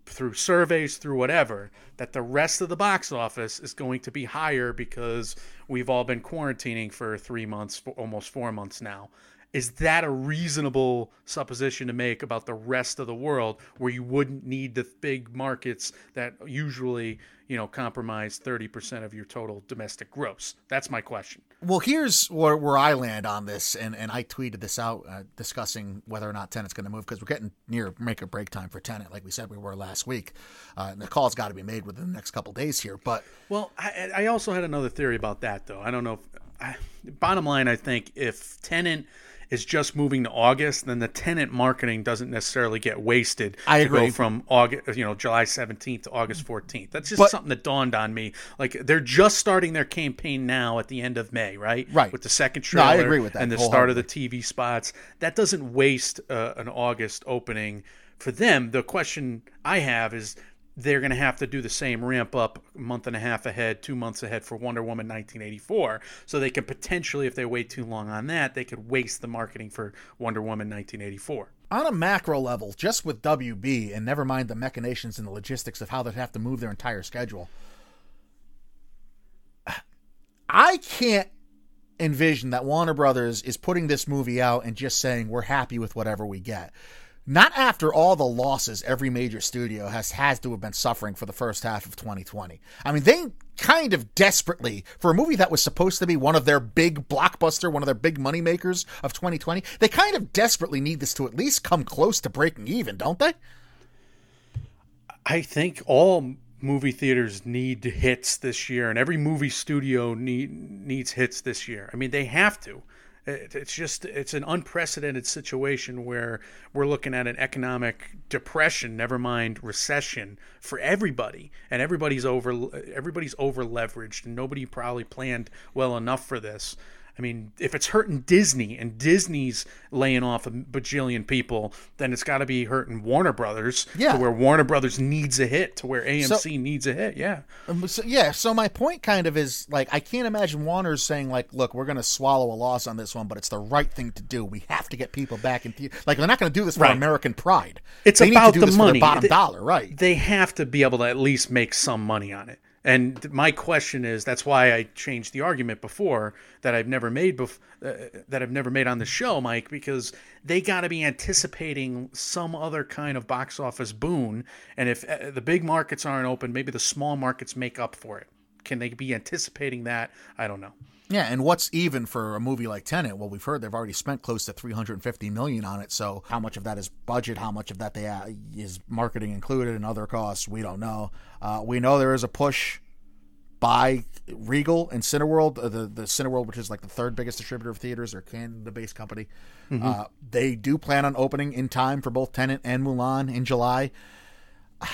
through surveys through whatever that the rest of the box office is going to be higher because we've all been quarantining for 3 months almost 4 months now is that a reasonable supposition to make about the rest of the world where you wouldn't need the big markets that usually you know compromise 30% of your total domestic gross that's my question Well, here's where, where I land on this, and, and I tweeted this out uh, discussing whether or not Tenet's going to move because we're getting near make or break time for Tenet, like we said we were last week. Uh, and the call's got to be made within the next couple days here. But Well, I, I also had another theory about that, though. I don't know. If, bottom line, I think if Tenet is just moving to August, then the Tenet marketing doesn't necessarily get wasted. I to agree. Go from August, you know, July seventeenth to August fourteenth. That's just But- something that dawned on me. Like they're just starting their campaign now at the end of May, right? Right. With the second No, trailer I agree with that and the start of the TV spots. That doesn't waste uh, an August opening for them. The question I have is they're going to have to do the same ramp up a month and a half ahead, two months ahead for Wonder Woman 1984. So they can potentially, if they wait too long on that, they could waste the marketing for Wonder Woman 1984. on a macro level, just with WB, and never mind the machinations and the logistics of how they'd have to move their entire schedule, I can't envision that Warner Brothers is putting this movie out and just saying we're happy with whatever we get. Not after all the losses every major studio has has to have been suffering for the first half of 2020. I mean, they kind of desperately for a movie that was supposed to be one of their big blockbuster, one of their big money makers of 2020. They kind of desperately need this to at least come close to breaking even, don't they? I think all movie theaters need hits this year, and every movie studio need, needs hits this year. I mean, they have to. It- It's just it's an unprecedented situation where we're looking at an economic depression, never mind recession, for everybody, and everybody's over everybody's over leveraged, and nobody probably planned well enough for this. I mean, if it's hurting Disney and Disney's laying off a bajillion people, then it's got to be hurting Warner Brothers. Yeah. To where Warner Brothers needs a hit, to where AMC needs a hit. Yeah. Um, So, yeah, so my point kind of is like I can't imagine Warner's saying like, "Look, we're going to swallow a loss on this one, but it's the right thing to do. We have to get people back in theater. Like they're not going to do this for Right. American pride. It's they about need to do the money. bottom They- dollar, right? They have to be able to at least make some money on it. And my question is, that's why I changed the argument before that I've never made bef- uh, that I've never made on the show, Mike, because they got to be anticipating some other kind of box office boon. And if uh, the big markets aren't open, maybe the small markets make up for it. Can they be anticipating that? I don't know. Yeah, and what's even for a movie like Tenet? Well, we've heard they've already spent close to 350 million on it. So, how much of that is budget? How much of that they uh, is marketing included and other costs? We don't know. Uh, we know there is a push by Regal and Cineworld, uh, the the Cineworld, which is like the third biggest distributor of theaters or Canada-based company. Uh, they do plan on opening in time for both Tenet and Mulan in July.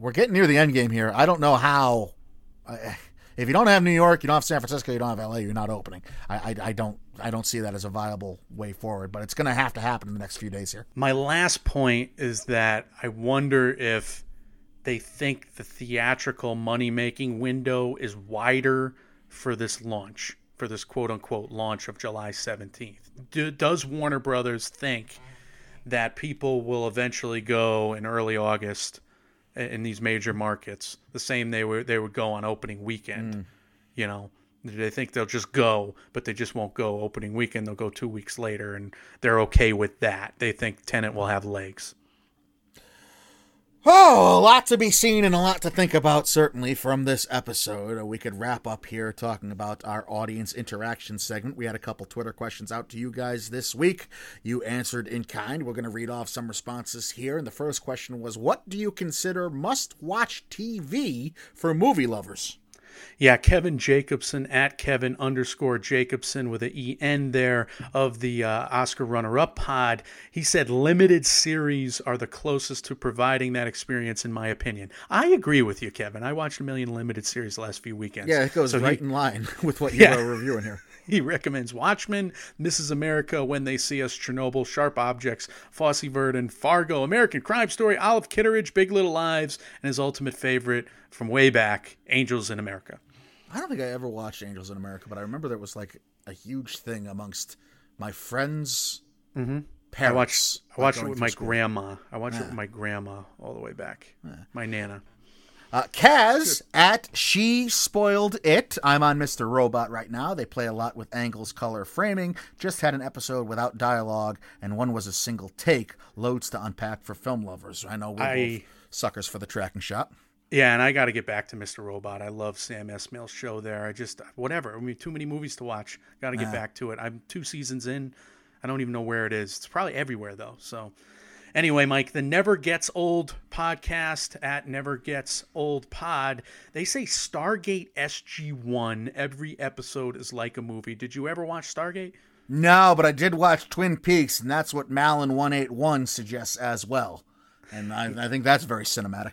We're getting near the end game here. I don't know how. I if you don't have New York, you don't have San Francisco, you don't have LA, you're not opening. I, I, I don't I don't see that as a viable way forward, but it's going to have to happen in the next few days here. My last point is that I wonder if they think the theatrical money making window is wider for this launch, for this quote unquote launch of July 17th. Do, does Warner Brothers think that people will eventually go in early August in these major markets the same they were they would go on opening weekend? Mm. You know, they think they'll just go, but they just won't go opening weekend. They'll go two weeks later, and they're okay with that. They think Tenet will have legs. Oh, a lot to be seen and a lot to think about, certainly, from this episode. We could wrap up here talking about our audience interaction segment. We had a couple Twitter questions out to you guys this week. You answered in kind. We're going to read off some responses here. And the first question was What do you consider must watch TV for movie lovers? Yeah, Kevin Jacobson at Kevin underscore Jacobson with an EN there of the uh, Oscar runner up pod. He said limited series are the closest to providing that experience, in my opinion. I agree with you, Kevin. I watched a million limited series the last few weekends. Yeah, it goes So he- right in line with what you Yeah. were reviewing here. He recommends Watchmen, Mrs. America, When They See Us, Chernobyl, Sharp Objects, Fosse Verdon, Fargo, American Crime Story, Olive Kitteridge, Big Little Lies, and his ultimate favorite from way back, Angels in America. I don't think I ever watched Angels in America, but I remember there was like a huge thing amongst my friends' mm-hmm. parents. I watched I watched it with my school. grandma. I watched it with my grandma all the way back. My nana. Uh, Kaz at She Spoiled It. I'm on Mr. Robot right now. They play a lot with angles, color, framing. Just had an episode without dialogue, and one was a single take. Loads to unpack for film lovers. I know we're I- both suckers for the tracking shot. Yeah, and I got to get back to Mr. Robot. I love Sam Esmail's show there. I just whatever. I mean, too many movies to watch. Got to get back to it. I'm two seasons in. I don't even know where it is. It's probably everywhere though. So, Anyway, Mike, the Never Gets Old podcast at Never Gets Old Pod, they say Stargate SG1, every episode is like a movie. Did you ever watch Stargate? No, but I did watch Twin Peaks, and that's what Malin181 suggests as well. And I, I think that's very cinematic.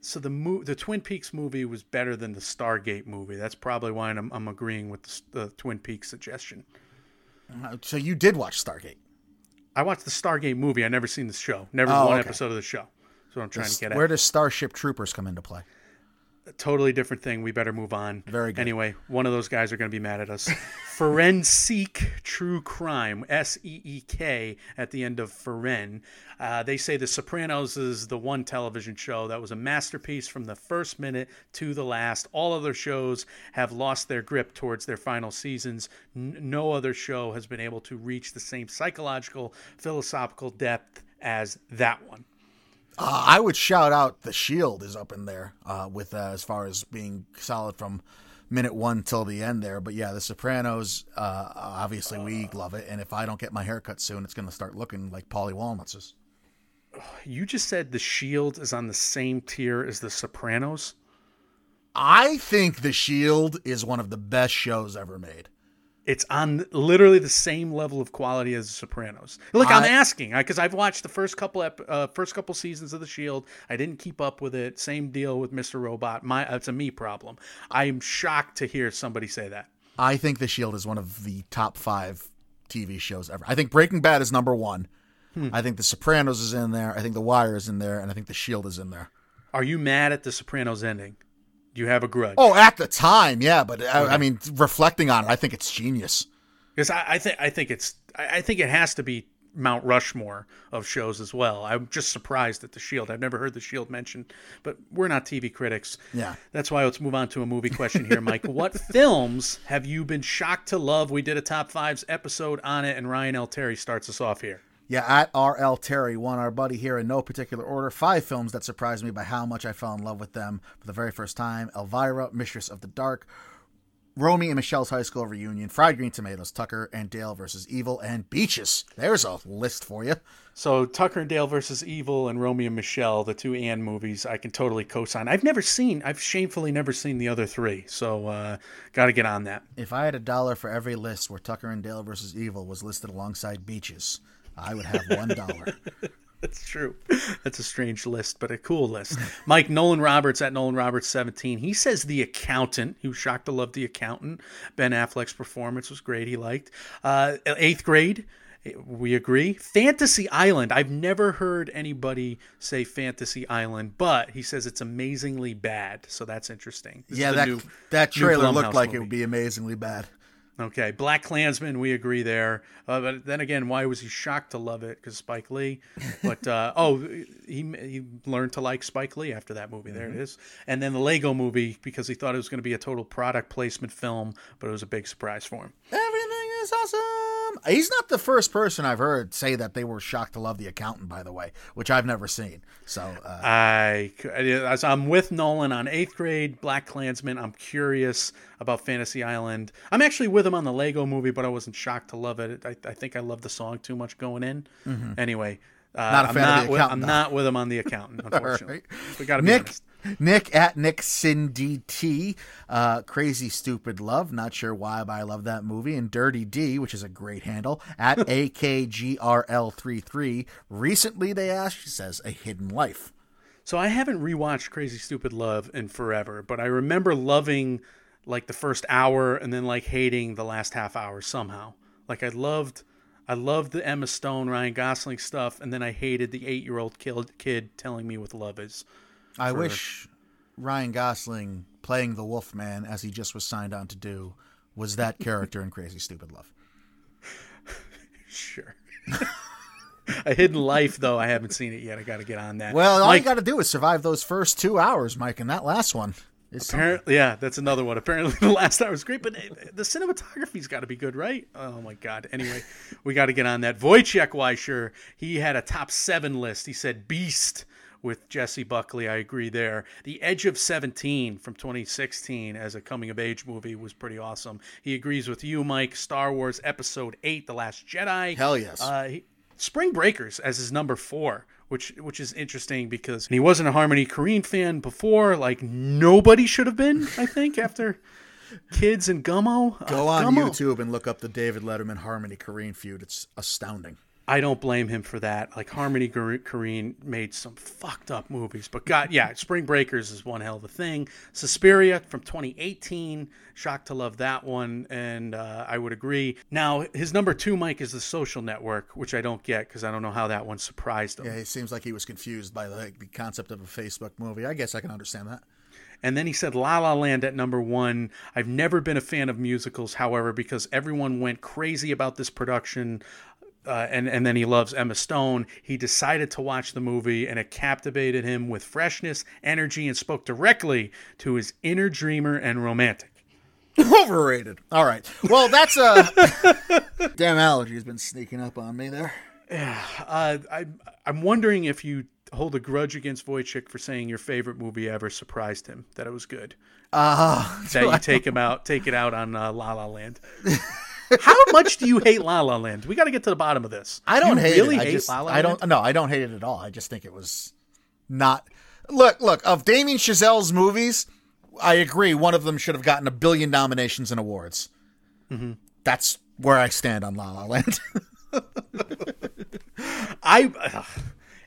So the mo- the Twin Peaks movie was better than the Stargate movie. That's probably why I'm, I'm agreeing with the, the Twin Peaks suggestion. Uh, So you did watch Stargate. I watched the Stargate movie. I never seen the show. Never Oh, one okay. episode of the show. What I'm trying to get at. Where does Starship Troopers come into play? Totally different thing. We better move on. Very good. Anyway, one of those guys are going to be mad at us. Forensic True Crime, S E E K at the end of Foren. Uh, they say The Sopranos is the one television show that was a masterpiece from the first minute to the last. All other shows have lost their grip towards their final seasons. N- no other show has been able to reach the same psychological, philosophical depth as that one. Uh, I would shout out The Shield is up in there uh, with uh, as far as being solid from minute one till the end there. But yeah, The Sopranos, uh, obviously we love it, and if I don't get my haircut soon, it's going to start looking like Paulie Walnuts. You just said The Shield is on the same tier as The Sopranos. I think The Shield is one of the best shows ever made. It's on literally the same level of quality as The Sopranos. Look, I'm asking because I've watched the first couple ep- uh, first couple seasons of The Shield. I didn't keep up with it. Same deal with Mr. Robot. My it's a me problem. I am shocked to hear somebody say that. I think The Shield is one of the top five TV shows ever. I think Breaking Bad is number one. I think The Sopranos is in there. I think The Wire is in there, and I think The Shield is in there. Are you mad at The Sopranos ending? Do you have a grudge? Oh, at the time, yeah, but uh, I, I mean, reflecting on it, I think it's genius. Because I, I think I think it's I, I think it has to be Mount Rushmore of shows as well. I'm just surprised at the Shield. I've never heard the Shield mentioned, but we're not TV critics. Yeah. That's why let's move on to a movie question here, Mike. what films have you been shocked to love? We did a top fives episode on it, and Ryan L. Terry starts us off here. Yeah, at R.L. Terry, one our buddy here in no particular order. Five films that surprised me by how much I fell in love with them for the very first time Elvira, Mistress of the Dark, Romy and Michelle's high school reunion, Fried Green Tomatoes, Tucker and Dale versus Evil, and Beaches. There's a list for you. So Tucker and Dale versus Evil and Romeo and Michelle, the two Anne movies, I can totally co-sign. I've never seen, I've shamefully never seen the other three, so uh, got to get on that. If I had a dollar for every list where Tucker and Dale versus Evil was listed alongside Beaches, I would have one dollar. That's true. That's a strange list, but a cool list. Mike Nolan Roberts at Nolan Roberts 17. He says The Accountant. He was shocked to love The Accountant. Ben Affleck's performance was great. He liked. Uh, eighth grade. We agree. Fantasy Island. I've never heard anybody say Fantasy Island, but he says it's amazingly bad. So that's interesting. This yeah, that new- that trailer looked like it would be amazingly bad. Okay, Black Klansman, we agree there. Uh, but then again, why was he shocked to love it? Because Spike Lee. But uh, oh, he he learned to like Spike Lee after that movie. There it is. And then the Lego Movie because he thought it was going to be a total product placement film, but it was a big surprise for him. Is awesome. He's not the first person I've heard say that they were shocked to love the accountant, by the way, which I've never seen. So uh, I I'm with Nolan on eighth grade Black Klansman. I'm curious about Fantasy Island. I'm actually with him on the Lego Movie, but I wasn't shocked to love it. I, I think I love the song too much going in. Anyway. Uh, Mm-hmm. Not a I'm fan of not The with, I'm though. not with him on the accountant, unfortunately. right. We got to be Nick, honest. Nick at Nick Sin DT, uh, Crazy Stupid Love. Not sure why, but I love that movie. And Dirty D, which is a great handle, at AKGRL33. Recently, they asked, she says, A Hidden Life. So I haven't rewatched Crazy Stupid Love in forever, but I remember loving like the first hour and then like hating the last half hour somehow. Like I loved I loved the Emma Stone, Ryan Gosling stuff, and then I hated the eight year old kid telling me what love is. I wish Ryan Gosling playing the Wolfman, as he just was signed on to do, was that character in Crazy Stupid Love. Sure. A Hidden Life, though, I haven't seen it yet. I got to get on that. Well, all Mike, you got to do is survive those first two hours, Mike, and that last one is something. Yeah, that's another one. Apparently, the last hour was great, but eh, the cinematography's got to be good, right? Oh my god. Anyway, we got to get on that. Wojciech Weischer, he had a top seven list. He said Beast with Jessie Buckley. I agree there. The Edge of 17 from 2016 as a coming of age movie was pretty awesome. He agrees with you, Mike. Star Wars Episode 8, The Last Jedi. Hell yes. Uh, he, Spring Breakers as his number four, which which is interesting because he wasn't a Harmony Korine fan before. Like nobody should have been, I think, after Kids and Gummo. Go Uh, on Gummo- YouTube and look up the David Letterman Harmony Korine feud. It's astounding. I don't blame him for that. Like Harmony Kor- Korine made some fucked up movies, but God, yeah, Spring Breakers is one hell of a thing. Suspiria from 2018, shocked to love that one, and uh, I would agree. Now his number two, Mike, is The Social Network, which I don't get because I don't know how that one surprised him. Yeah, it seems like he was confused by the, the concept of a Facebook movie. I guess I can understand that. And then he said La La Land at number one. I've never been a fan of musicals, however, because everyone went crazy about this production. Uh, and, and then he loves Emma Stone. He decided to watch the movie, and it captivated him with freshness, energy, and spoke directly to his inner dreamer and romantic. Overrated. All right. Well, that's a damn allergy has been sneaking up on me there. Uh, I, I'm wondering if you hold a grudge against Wojcik for saying your favorite movie ever surprised him, that it was good. Uh, That you take him out, take it out on uh, La La Land. How much do you hate La La Land? We got to get to the bottom of this. I don't you hate really it. I hate just, La La I don't. No, I don't hate it at all. I just think it was not. Look, look. Of Damien Chazelle's movies, I agree. One of them should have gotten a billion nominations and awards. Mm-hmm. That's where I stand on La La Land. I ugh.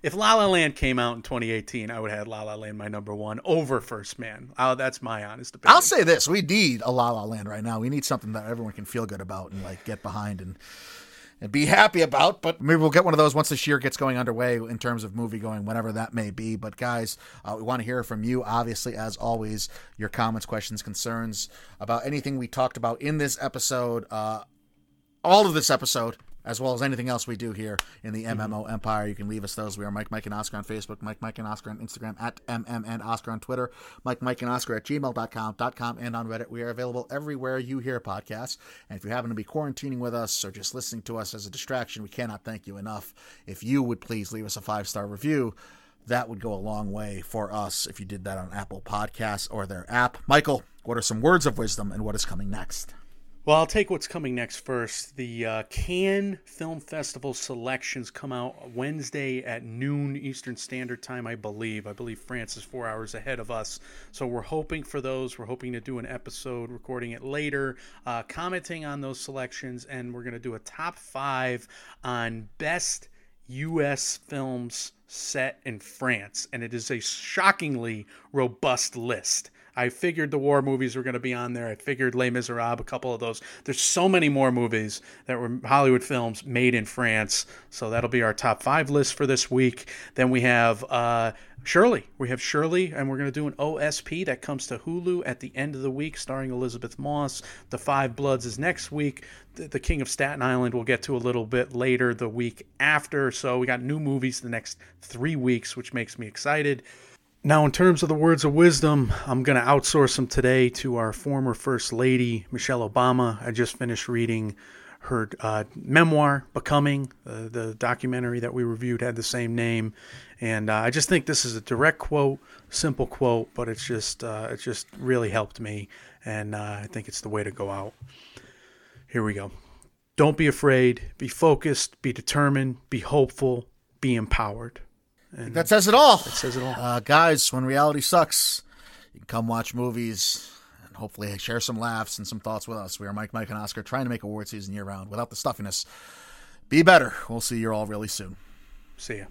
If La La Land came out in 2018, I would have La La Land my number one over First Man. Oh, that's my honest opinion. I'll say this: we need a La La Land right now. We need something that everyone can feel good about and like get behind and and be happy about. But maybe we'll get one of those once this year gets going underway in terms of movie going, whenever that may be. But guys, uh, we want to hear from you. Obviously, as always, your comments, questions, concerns about anything we talked about in this episode. Uh, all of this episode, as well as anything else we do here in the MMO Empire. You can leave us those. We are Mike, Mike, and Oscar on Facebook, Mike, Mike, and Oscar on Instagram, at MM and Oscar on Twitter, Mike, Mike, and Oscar at gmail.com, dot com, and on Reddit. We are available everywhere you hear podcasts. And if you happen to be quarantining with us or just listening to us as a distraction, we cannot thank you enough. If you would please leave us a five star review, that would go a long way for us if you did that on Apple Podcasts or their app. Michael, what are some words of wisdom and what is coming next? Well, I'll take what's coming next first. The uh, Cannes Film Festival selections come out Wednesday at noon Eastern Standard Time, I believe. I believe France is four hours ahead of us. So we're hoping for those. We're hoping to do an episode, recording it later, uh, commenting on those selections, and we're going to do a top five on best U.S. films set in France. And it is a shockingly robust list. I figured the war movies were going to be on there. I figured Les Miserables, a couple of those. There's so many more movies that were Hollywood films made in France. So that'll be our top five list for this week. Then we have uh, Shirley. We have Shirley, and we're going to do an OSP that comes to Hulu at the end of the week, starring Elisabeth Moss. The Five Bloods is next week. The, King of Staten Island we'll get to a little bit later the week after. So we got new movies the next three weeks, which makes me excited. Now, in terms of the words of wisdom, I'm going to outsource them today to our former First Lady, Michelle Obama. I just finished reading her uh, memoir, Becoming. Uh, the documentary that we reviewed had the same name, and uh, I just think this is a direct quote, simple quote, but it's just uh, it just really helped me, and uh, I think it's the way to go out. Here we go. Don't be afraid. Be focused. Be determined. Be hopeful. Be empowered. That says it all. That says it all. Uh, guys, when reality sucks, you can come watch movies and hopefully share some laughs and some thoughts with us. We are Mike, Mike, and Oscar trying to make award season year round without the stuffiness. Be better. We'll see you all really soon. See ya.